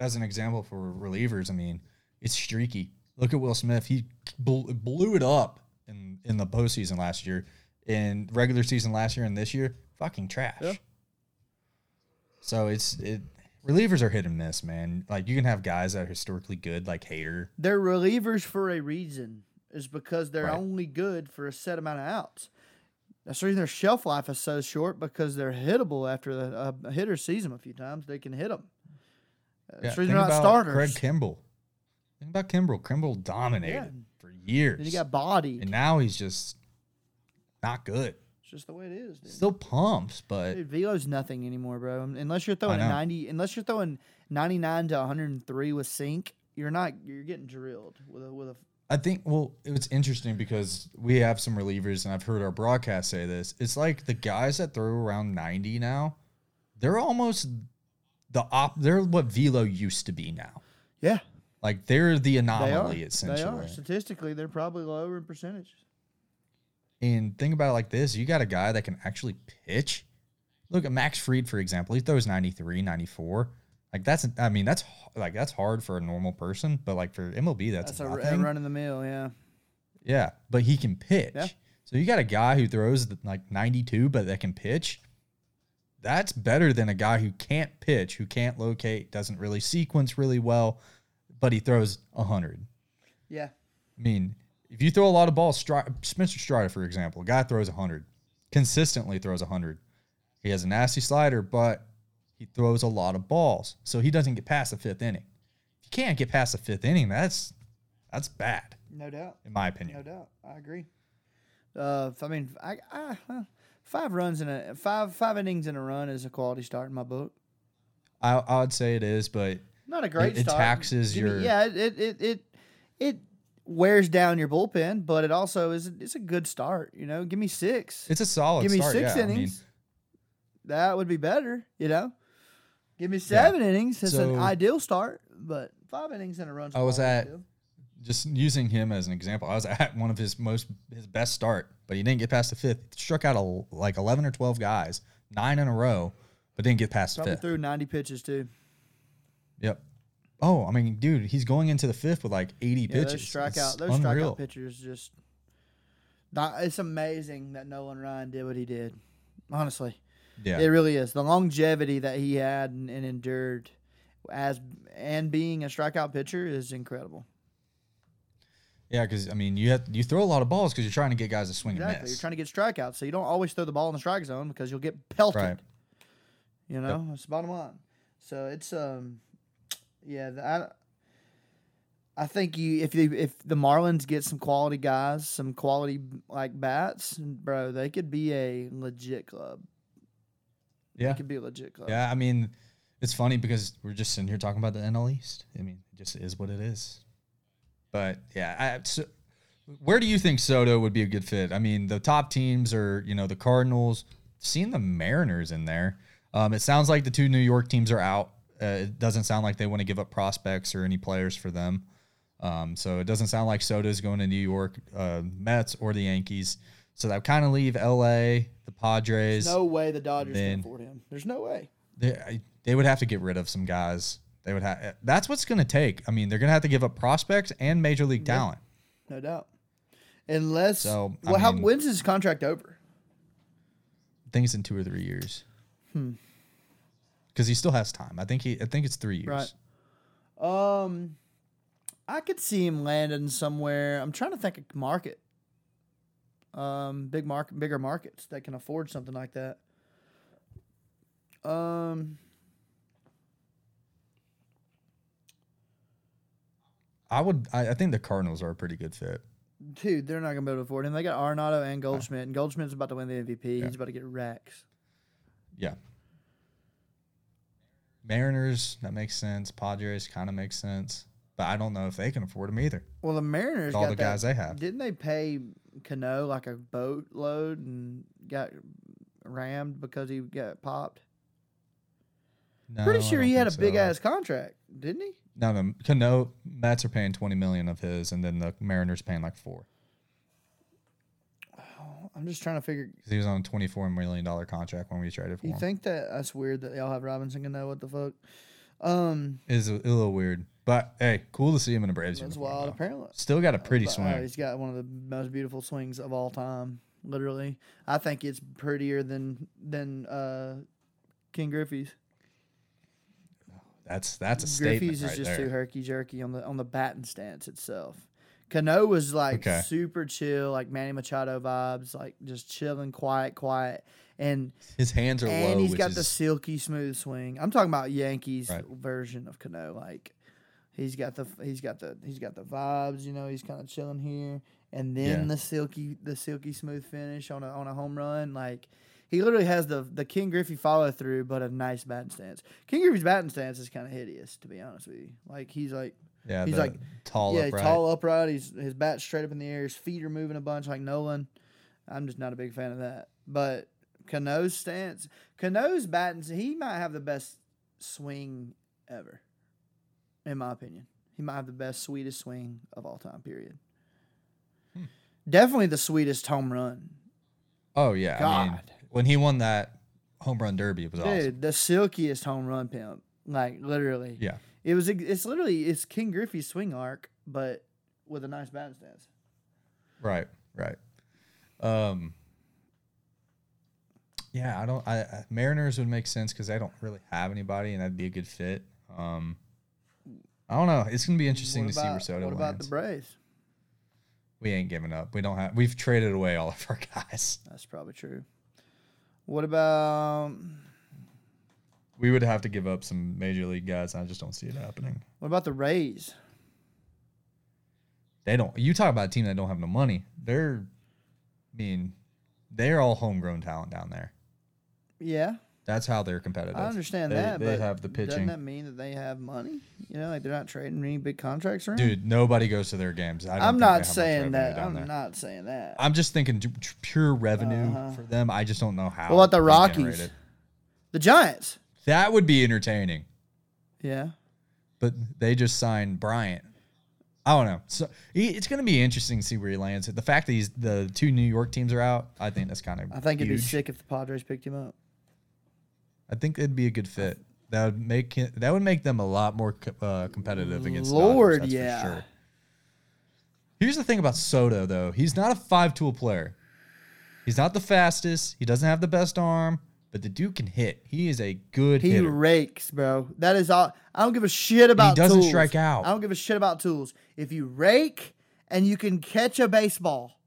as an example for relievers. I mean, it's streaky. Look at Will Smith. He bl- blew it up in in the postseason last year, in regular season last year, and this year, fucking trash. Yeah. So it's it. Relievers are hit and miss, man. Like you can have guys that are historically good, like Hader. they're relievers for a reason. Is because they're Right. only good for a set amount of outs. That's the reason their shelf life is so short because they're hittable after the, a hitter sees them a few times. They can hit them. That's Yeah, the reason they're not about starters. Craig Kimbrel. Think about Kimbrel. Kimbrel dominated Yeah. for years, Then you got body. and now he's just not good. It's just the way it is, dude. Still pumps, but Dude, velo's nothing anymore, bro. Um, unless you're throwing a ninety, unless you're throwing ninety nine to one hundred and three with sink, you're not. You're getting drilled with a with a. I think well, it's interesting because we have some relievers, and I've heard our broadcast say this. It's like the guys that throw around ninety now, they're almost the op. They're what velo used to be now. Yeah, Like they're the they are. anomaly They essentially. are statistically, they're probably lower in percentage. And think about it like this: you got a guy that can actually pitch. Look at Max Fried, for example. He throws 93, 94. Like that's, I mean, that's like that's hard for a normal person, but like for MLB, that's, That's a, a run in the mill. Yeah, Yeah, but he can pitch. Yeah. So you got a guy who throws like 92, but that can pitch. That's better than a guy who can't pitch, who can't locate, doesn't really sequence really well, but he throws 100. yeah. I mean, if you throw a lot of balls, Stri- Spencer Strider, for example, a guy throws 100, consistently throws 100. He has a nasty slider, but he throws a lot of balls. So he doesn't get past the fifth inning. If you can't get past the fifth inning, that's that's bad, No doubt. in my opinion. No doubt. I agree. Uh, I mean, I, I five runs in a five five innings in a run is a quality start in my book. I, I would say it is, but Not a great it start. It taxes Give me- your- yeah. It, it it it wears down your bullpen, but it also is it's a good start. You know, give me six. it's a solid give me start. six yeah, I mean, innings. that would be better. You know, give me seven innings. It's an ideal start, but five innings in a run. I was at- just using him as an example, I was at one of his most his best start, but he didn't get past the fifth. He struck out a, like eleven or twelve guys, nine in a row, but didn't get past the probably fifth. threw ninety pitches too. Yep. Oh, I mean, dude, he's going into the fifth with like eighty Yeah, pitches. those strikeout, It's those unreal. strikeout pitchers just. Not, it's amazing that Nolan Ryan did what he did. Honestly, Yeah, it really is. The longevity that he had and, and endured, as and being a strikeout pitcher is incredible. yeah, because I mean, you have you throw a lot of balls because you're trying to get guys to swing Exactly, and miss. you're trying to get strikeouts, so you don't always throw the ball in the strike zone because you'll get pelted. Right. You know, that's the bottom line. So it's um, yeah, I, I think you if you if the Marlins get some quality guys, some quality like bats, bro, they could be a legit club. Yeah. They could be a legit club. Yeah, I mean, it's funny because we're just sitting here talking about the NL East. I mean, it just is what it is. But yeah, I, so, where do you think Soto would be a good fit? I mean, the top teams are you know the Cardinals. Seeing the Mariners in there, um, it sounds like the two New York teams are out. Uh, it doesn't sound like they want to give up prospects or any players for them. Um, so it doesn't sound like Soto's going to New York uh, Mets or the Yankees. So that kind of leave L.A. the Padres. There's no way the Dodgers Then- can afford him. There's no way. they they would have to get rid of some guys. They would have. That's what's going to take. I mean, they're going to have to give up prospects and major league talent. No doubt. Unless So, I well, how when's his contract over? I think it's in two or three years. Because he still has time. I think he. I think it's three years. Right. Um, I could see him landing somewhere. I'm trying to think of market. Um, big market, bigger markets that can afford something like that. Um, I would. I, I think the Cardinals are a pretty good fit. dude, they're not gonna be able to afford him. They got Arenado and Goldschmidt, and Goldschmidt's about to win the MVP. Yeah. He's about to get Rex. Yeah. Mariners, that makes sense. Padres kind of makes sense, but I don't know if they can afford him either. Well, the Mariners With all got the that- guys they have. Didn't they pay Cano like a boatload and got rammed because he got popped? No, Pretty I sure don't he had a think big so. ass contract, didn't he? No, no, Cano, Mets are paying twenty million of his, and then the Mariners paying like four. I'm just trying to figure. 'Cause he was on a twenty-four million dollar contract when we traded for You him. think that that's weird that they all have Robinson Cano? What the fuck? Um, Is a, a little weird, but hey, cool to see him in a Braves that's uniform. wild. though. Apparently, Still got a pretty But, uh, swing. he's got one of the most beautiful swings of all time. Literally, I think it's prettier than than uh, King Griffey's. That's that's a statement Griffey's right is just there. too herky jerky on the on the batting stance itself. Cano was like Okay. super chill, like Manny Machado vibes, like just chilling, quiet, quiet, and His hands are and low, he's got is the silky smooth swing. I'm talking about Yankees Right. version of Cano. Like he's got the he's got the he's got the vibes. You know, he's kind of chilling here, and then Yeah. the silky the silky smooth finish on a on a home run. Like he literally has the the King Griffey follow through, but a nice batting stance. King Griffey's batting stance is kind of hideous, to be honest with you. Like he's like yeah, he's like- tall yeah, upright. tall upright. He's his bat's straight up in the air. His feet are moving a bunch like Nolan. I'm just not a big fan of that. But Cano's stance, Cano's batting, he might have the best swing ever, in my opinion. He might have the best, sweetest swing of all time. Period. Hmm. Definitely the sweetest home run, Oh yeah, I mean God. when he won that home run derby, it was dude. awesome. The silkiest home run pimp, like literally. Yeah, It was. It's literally it's King Griffey's swing arc, but with a nice batting stance. right, right. Um, yeah, I don't. I, I Mariners would make sense because they don't really have anybody, and that'd be a good fit. Um, I don't know. It's gonna be interesting What to see where about- Soto What about lands. the Braves? we ain't giving up. We don't have. We've traded away all of our guys. That's probably true. What about We would have to give up some major league guys. I just don't see it happening. what about the Rays? They don't. You talk about a team that don't have no money. They're, I mean, they're all homegrown talent down there. Yeah, That's how they're competitive. I understand They- that. they have the pitching. Doesn't that mean that they have money? You know, like they're not trading any big contracts around. Dude, nobody goes to their games. I don't I'm not they have much saying that. I'm there. not saying that. I'm just thinking pure revenue Uh-huh. for them. I just don't know how. What about the Rockies? the Giants. That would be entertaining. Yeah. But they just signed Bryant. I don't know. So he, it's going to be interesting to see where he lands. The fact that he's the two New York teams are out, I think that's kind of. I think it'd be sick if the Padres picked him up. I think it'd be a good fit. That would make it, that would make them a lot more uh, competitive against. the Dodgers, Lord, for yeah. sure. Here's the thing about Soto though. He's not a five tool player. He's not the fastest. He doesn't have the best arm, but the dude can hit. He is a good He hitter. rakes, bro. That is all. I don't give a shit about. And he doesn't tools. strike out. I don't give a shit about tools. If you rake and you can catch a baseball,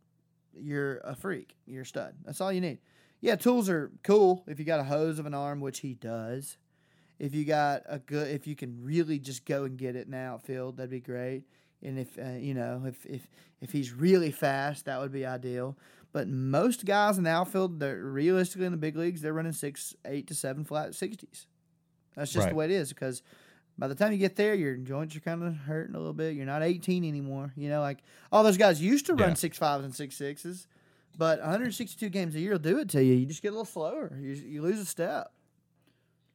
you're a freak. You're a stud. That's all you need. Yeah, tools are cool if you got a hose of an arm, which he does. If you got a good, if you can really just go and get it in the outfield, that'd be great. And if uh, you know, if if if he's really fast, that would be ideal. But most guys in the outfield, they're realistically in the big leagues, they're running six, eight to seven flat sixties. That's just Right. the way it is because by the time you get there, your joints are kind of hurting a little bit. You're not 18 anymore. You know, like all those guys used to run Yeah. six fives and six sixes, but 162 games a year will do it to you. You just get a little slower. You, you lose a step.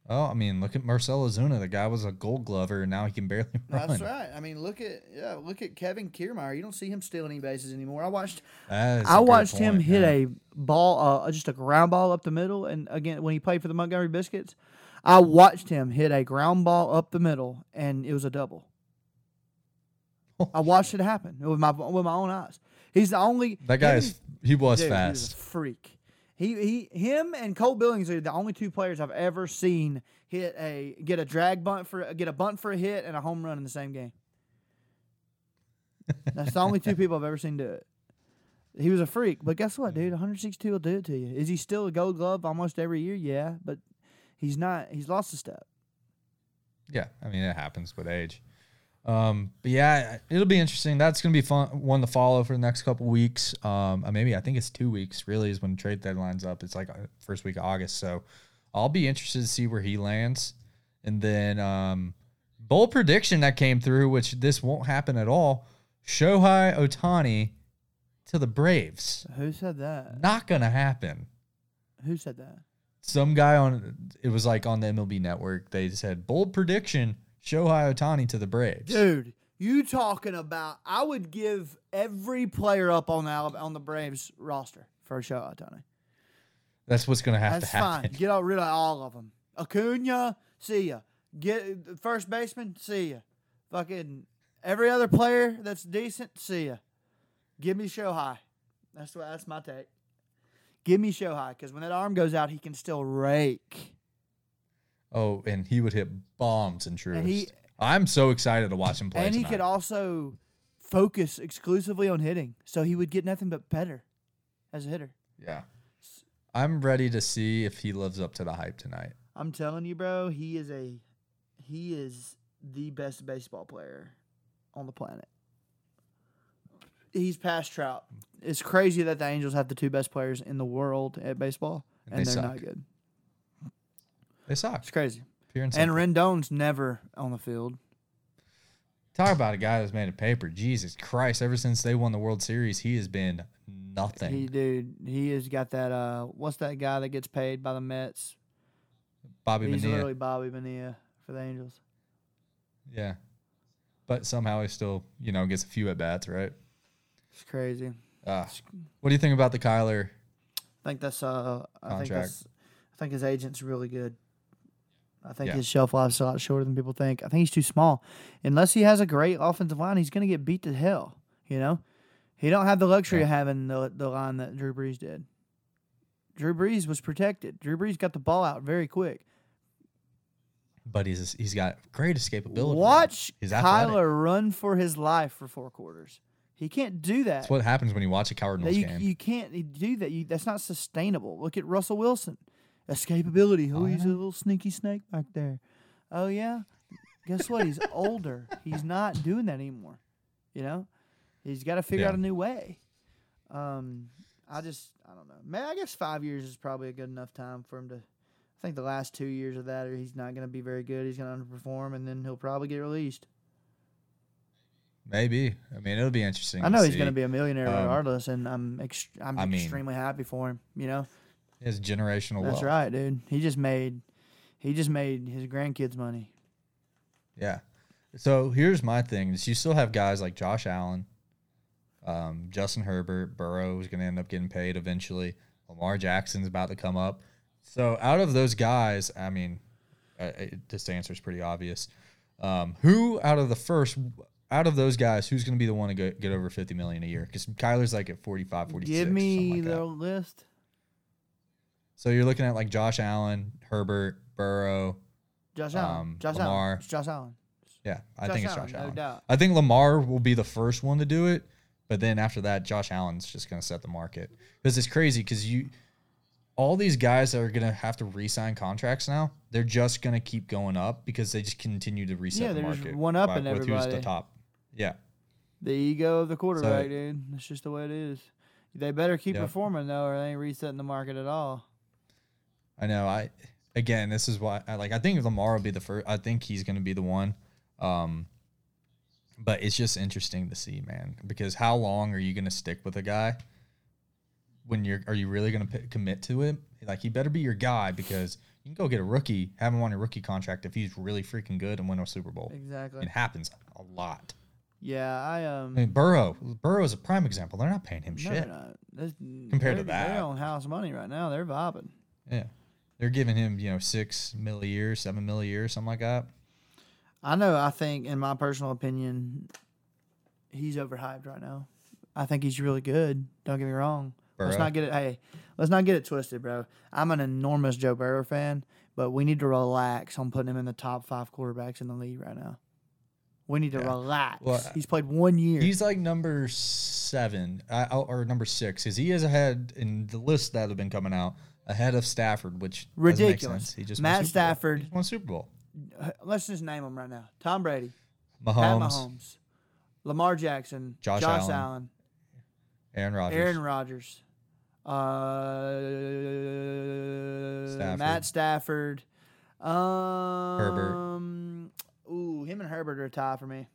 Oh, I mean, look at Marcell Ozuna. The guy was a Gold Glover, and now he can barely run. That's right. I mean, look at yeah, look at Kevin Kiermaier. You don't see him stealing any bases anymore. I watched That is a I watched him point, hit yeah. a ball, uh, just a ground ball up the middle, and again when he played for the Montgomery Biscuits, I watched him hit a ground ball up the middle, and it was a double. I watched it happen with my with my own eyes. He's the only That guy him- is he was dude, fast. He's a freak. He he him and Cole Billings are the only two players I've ever seen hit a get a drag bunt for get a bunt for a hit and a home run in the same game. That's the only two people I've ever seen do it. He was a freak, but guess what, dude? 162 will do it to you. Is he still a Gold Glove almost every year? Yeah, but He's not. He's lost a step. Yeah, I mean it happens with age. Um, but yeah, it'll be interesting. That's gonna be fun one to follow for the next couple weeks. Um, uh, maybe I think it's two weeks. Really, is when trade deadline's up. It's like uh, first week of August. So I'll be interested to see where he lands. And then um, bold prediction that came through, which this won't happen at all. Shohei Ohtani to the Braves. Who said that? Not gonna happen. Who said that? Some guy on it was like on the MLB Network. They said bold prediction: Shohei Ohtani to the Braves. Dude, you talking about? I would give every player up on the Alabama, on the Braves roster for show out, That's what's gonna have That's to happen. fine. Get all rid of all of them. Acuna, see ya. Get first baseman, see ya. Fucking every other player that's decent, see ya. Give me Shohei. That's what. That's my take. Give me Shohei because when that arm goes out, he can still rake. Oh, and he would hit bombs and Truist. He- I'm so excited to watch him play. and he could also focus exclusively on hitting, so he would get nothing but better as a hitter. yeah. I'm ready to see if he lives up to the hype tonight. I'm telling you, bro, he is a he is the best baseball player on the planet. He's past Trout. It's crazy that the Angels have the two best players in the world at baseball, And and, they they're suck. not good. They suck. It's crazy. Pure and And. Rendon's never on the field. Talk about a guy that's made of paper. Jesus Christ! Ever since they won the World Series, he has been nothing. He dude, he has got that. Uh, what's that guy that gets paid by the Mets? Bobby He's Bonilla. literally Bobby Bonilla for the Angels. yeah. But somehow he still, you know, gets a few at bats, right? It's crazy. Uh, what do you think about the Kyler? I think that's uh I think Contract. that's I think his agent's really good. I think Yeah. his shelf life's a lot shorter than people think. I think he's too small. Unless he has a great offensive line, he's gonna get beat to hell. You know? He don't have the luxury of having the the line that Drew Brees did. Drew Brees was protected. Drew Brees got the ball out very quick. But he's he's got great escapability. Watch He's athletic. Kyler run for his life for four quarters. He can't do that. That's what happens when you watch a Cardinals you, game. you can't do that. You, that's not sustainable. Look at Russell Wilson. Escapability. Oh, he's a little sneaky snake back there. Oh, yeah. Guess what? He's older. He's not doing that anymore. You know? He's got to figure out a new way. Um, I just, I don't know. Man, I guess five years is probably a good enough time for him to. I think the last two years of that, he's not going to be very good. He's going to underperform, and then he'll probably get released. Maybe. I mean, it'll be interesting. I know he's going to be a millionaire Um, regardless, and I'm ext- I'm I mean- extremely happy for him. You know, His generational that's wealth. right, dude. He just made he just made his grandkids money. Yeah. So here's my thing: is you still have guys like Josh Allen, um, Justin Herbert, Burrow is going to end up getting paid eventually. Lamar Jackson's about to come up. So out of those guys, I mean, uh, uh, this answer is pretty obvious. Um, who out of the first, out of those guys, who's going to be the one to get, get over 50 million a year? Because Kyler's like at 45, 46. Give me like the that. list. So you're looking at like Josh Allen, Herbert, Burrow. Josh Allen. Um, Josh Lamar. Allen. It's Josh Allen. Yeah, I Josh think it's Josh Allen, no Allen. doubt. I think Lamar will be the first one to do it, but then after that, Josh Allen's just going to set the market because it's crazy because you, all these guys that are going to have to re-sign contracts now, they're just going to keep going up because they just continue to reset Yeah, the market. one up by- with who's the top. Yeah, The ego of the quarterback, dude. That's just the way it is. They better keep Yep. performing though, or they ain't resetting the market at all. I know. I again, this is why I like. I think Lamar will be the first. I think he's going to be the one. Um, but it's just interesting to see, man, because how long are you going to stick with a guy? When you're, are you really going to p- commit to him? Like, he better be your guy because you can go get a rookie, have him on your rookie contract if he's really freaking good and win a Super Bowl. Exactly. It happens a lot. Yeah, I I um. mean, Burrow, Burrow is a prime example. They're not paying him no, shit. Compared to they're- They're that. on house money right now. They're vibing. Yeah, they're giving him, you know, six mil a year, seven mil a year, something like that. I know. I think, in my personal opinion, he's overhyped right now. I think he's really good. Don't get me wrong. Let's not get it. Hey, let's not get it twisted, bro. I'm an enormous Joe Burrow fan, but we need to relax on putting him in the top five quarterbacks in the league right now. We need to Yeah. relax. Well, he's played one year. He's like number seven uh, or number six because he is ahead in the list that have been coming out. Ahead of Stafford, which Ridiculous. He just Matt Stafford. He won Super Bowl. Uh, Let's just name them right now: Tom Brady, Mahomes, Pat Mahomes, Lamar Jackson, Josh Allen, Allen, Aaron Rodgers. Aaron Rodgers, uh, Matt Stafford, um, Ooh, him and Herbert are a tie for me.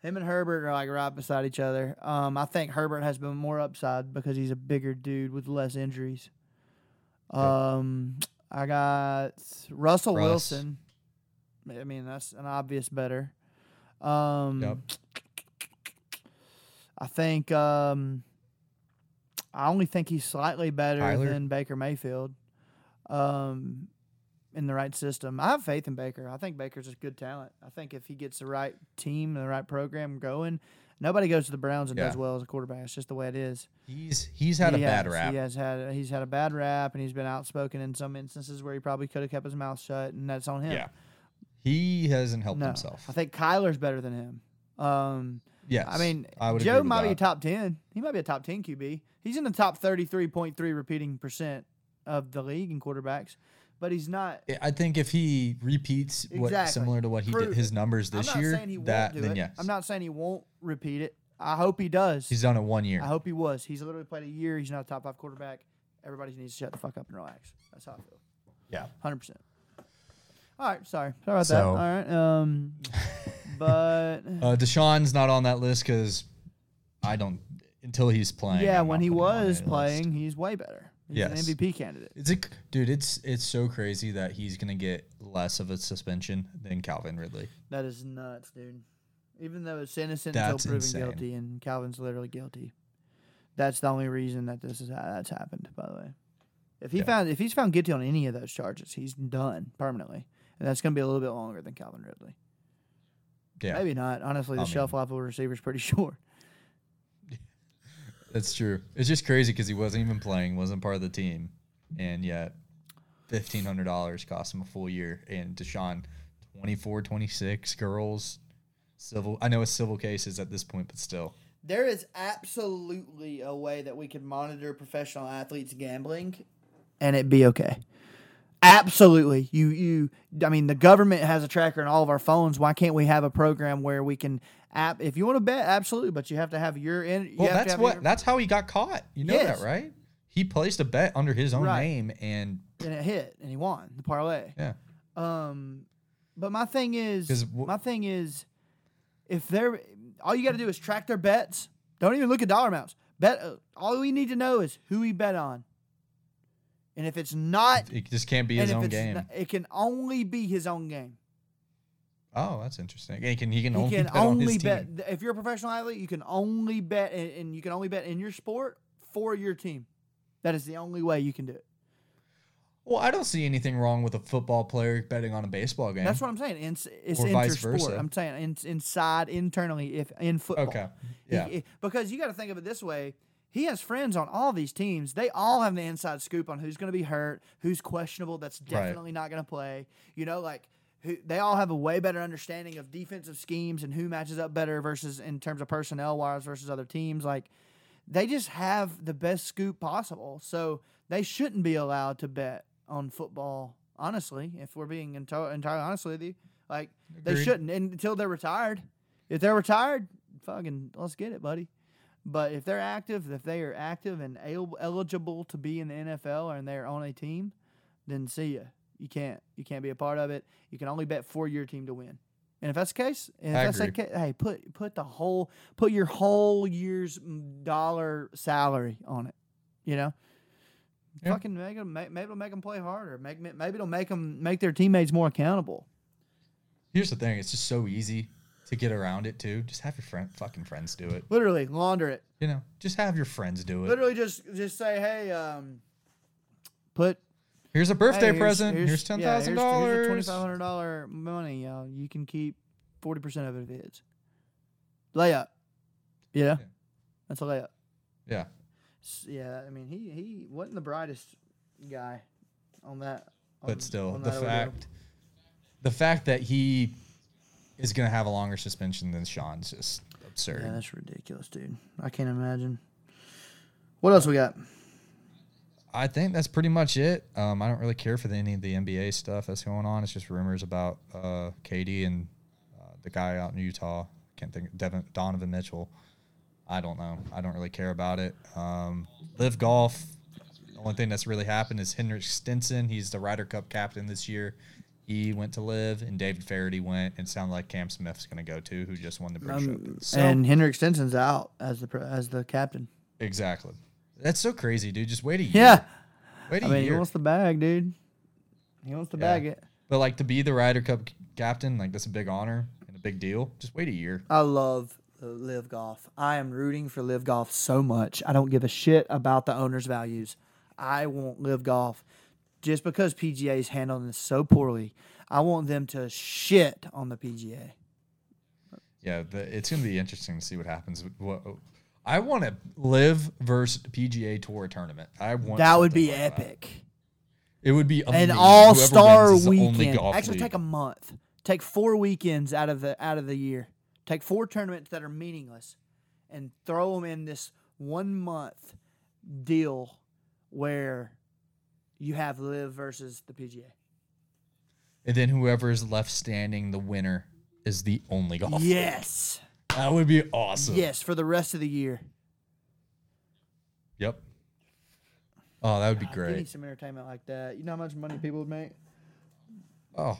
Him and Herbert are like right beside each other. Um, I think Herbert has been more upside because he's a bigger dude with less injuries. Um, I got Russell Russ. Wilson. I mean, that's an obvious better. Um, Yep. I think um, I only think he's slightly better Tyler? than Baker Mayfield. Um, in the right system, I have faith in Baker. I think Baker's a good talent. I think if he gets the right team and the right program going, nobody goes to the Browns and does well as a quarterback. It's just the way it is. He's he's had He a bad rap. He has had he's had a bad rap, and he's been outspoken in some instances where he probably could have kept his mouth shut, and that's on him. Yeah. He hasn't helped no, himself. I think Kyler's better than him. Um, Yes. I mean, I would Joe might be a top ten. He might be a top ten QB. He's in the top thirty three point three repeating percent of the league in quarterbacks, but he's not. I think if he repeats what Exactly. similar to what he Prove did his numbers this year, that then it. yes. I'm not saying he won't repeat it. I hope he does. He's done it one year. I hope he was. He's literally played a year. He's not a top five quarterback. Everybody needs to shut the fuck up and relax. That's how I feel. Yeah. Hundred percent. All right, sorry, sorry about that. All right, um, but Uh, Deshaun's not on that list because I don't until he's playing. yeah, I'm when he putting him on was any list. playing, he's way better. He's Yes. an MVP candidate. It's a dude. It's it's so crazy that he's gonna get less of a suspension than Calvin Ridley. That is nuts, dude. Even though it's innocent That's until proven insane. guilty, and Calvin's literally guilty. That's the only reason that this is that's happened. By the way, if he Yeah. found if he's found guilty on any of those charges, he's done permanently, and that's going to be a little bit longer than Calvin Ridley. Yeah, Maybe not. Honestly, the I shelf mean- life of a receiver is pretty short. That's true. It's just crazy because he wasn't even playing, wasn't part of the team, and yet fifteen hundred dollars cost him a full year. And Deshaun, 24, 26, girls, civil. I know it's civil cases at this point, but still. There is absolutely a way that we could monitor professional athletes gambling and it be okay. Absolutely. You you I mean the government has a tracker in all of our phones. Why can't we have a program where we can app if you want to bet absolutely, but you have to have your in Well, that's what. your- That's how he got caught. You know Yes. that, right? He placed a bet under his own Right. name, and and it hit and he won the parlay. yeah, Um, but my thing is, wh- my thing is, if they're all you got to do is track their bets. Don't even look at dollar amounts. Bet. Uh, all we need to know is who he bet on, and if it's not, it just can't be his own game. not- it can only be his own game. Oh, that's interesting. He can. He can He only can bet on only bet. team. If you're a professional athlete, you can only bet, and, and you can only bet in your sport for your team. That is the only way you can do it. Well, I don't see anything wrong with a football player betting on a baseball game. That's what I'm saying. It's, it's Or vice versa. I'm saying in, inside internally, if in football. Okay. Yeah. he- because you got to think of it this way. He has friends on all these teams. They all have the inside scoop on who's going to be hurt, who's questionable, that's Right. definitely not going to play. You know, like who, they all have a way better understanding of defensive schemes and who matches up better versus in terms of personnel wise versus other teams. Like they just have the best scoop possible. So they shouldn't be allowed to bet on football. Honestly, if we're being entirely honest with you, like they shouldn't and until they're retired. If they're retired, fucking let's get it, buddy. But if they're active, if they are active and el- eligible to be in the NFL and they're on a team, then see ya. You can't. You can't be a part of it. You can only bet for your team to win. And if that's the case, and if I that's the case, hey, put put the whole put your whole year's dollar salary on it. You know, Yeah. fucking make them. Maybe it'll make them play harder. Make maybe it'll make them make their teammates more accountable. Here's the thing: it's just so easy to get around it too. Just have your friend, fucking friends do it. Literally launder it. You know, just have your friends do it. Literally just just say, hey, um, put Here's a birthday Hey, present. Here's, ten yeah, thousand here's- Here's dollars. twenty five hundred dollar money. Uh, you can keep forty percent of it if it hits. Layup. Yeah, Yeah. that's a layup. Yeah, S- Yeah, I mean he he wasn't the brightest guy on that. on- but still, the fact, the fact that he is gonna have a longer suspension than Sean's just absurd. Yeah, that's ridiculous, dude. I can't imagine. What else we got? I think that's pretty much it. Um, I don't really care for the, any of the NBA stuff that's going on. It's just rumors about uh, KD and uh, the guy out in Utah. Can't think Devin, Donovan Mitchell. I don't know. I don't really care about it. Um, LIV golf. The only thing that's really happened is Henrik Stenson. He's the Ryder Cup captain this year. He went to LIV, and David Faraday went, and it sounded like Cam Smith's going to go too, who just won the British Um, Open. So, and Henrik Stenson's out as the as the captain. exactly. That's so crazy, dude. Just wait a year. Yeah, Wait a I mean he year. wants the bag, dude. He wants to Yeah. bag it. But like to be the Ryder Cup captain, like that's a big honor and a big deal. Just wait a year. I love uh, LIV Golf. I am rooting for LIV Golf so much. I don't give a shit about the owner's values. I want LIV Golf just because PGA is handling this so poorly. I want them to shit on the PGA. Yeah, the, it's gonna be interesting to see what happens. What I want to LIV versus PGA Tour tournament. I want That would be like that. epic. It would be amazing. An all star wins is the only weekend. Actually, league. take a month. Take four weekends out of the out of the year. Take four tournaments that are meaningless, and throw them in this one month deal where you have LIV versus the PGA. and then whoever is left standing, the winner is the only golf. Yes, that would be awesome. yes, for the rest of the year. Yep. Oh, that would be We great. need some entertainment like that. You know how much money people would make? Oh,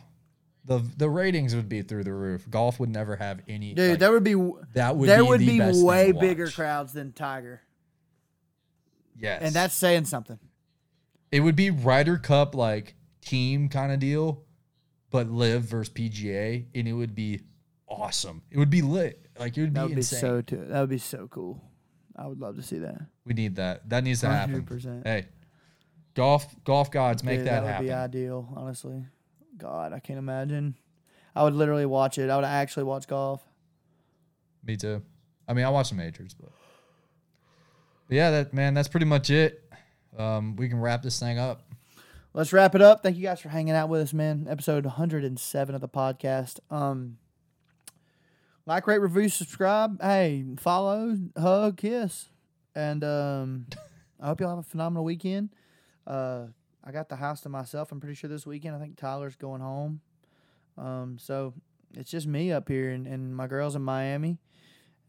the the ratings would be through the roof. Golf would never have any. Dude, like, there would be that would there be would the be best thing way to bigger watch. crowds than Tiger, Yes, and that's saying something. it would be Ryder Cup like team kind of deal, but LIV versus PGA, and it would be awesome. It would be lit. Like it would be That would be insane. so too. That would be so cool. I would love to see that. we need that. That needs to happen. 100%. Hey, golf golf gods, make Dude, that, would happen. be ideal, honestly. God, I can't imagine. I would literally watch it. I would actually watch golf. Me too. I mean, I watch the majors, but, but yeah, that man, that's pretty much it. Um, we can wrap this thing up. Let's wrap it up. Thank you guys for hanging out with us, man. Episode 107 of the podcast. Um, like, rate, review, subscribe. Hey, follow, hug, kiss, and um, I hope y'all have a phenomenal weekend. Uh, I got the house to myself. I'm pretty sure this weekend. I think Tyler's going home. Um, so it's just me up here, and, and my girl's in Miami,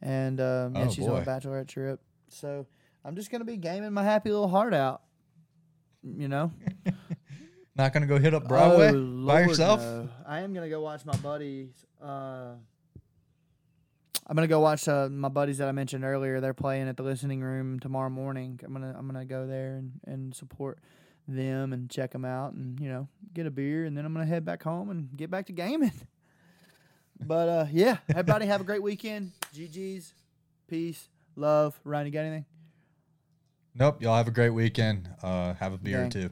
and um, Oh, she's on a boy. bachelorette trip. So I'm just gonna be gaming my happy little heart out. You know. Not gonna go hit up Broadway Oh, by yourself. no. I am gonna go watch my buddies. Uh, I'm gonna go watch uh, my buddies that I mentioned earlier. They're playing at the listening room tomorrow morning. I'm gonna I'm gonna go there and, and support them and check them out and you know get a beer and then I'm gonna head back home and get back to gaming. But uh, yeah, everybody have a great weekend. GG's, peace, love. Ryan, you got anything? Nope. Y'all have a great weekend. Uh, have a beer Gang. too.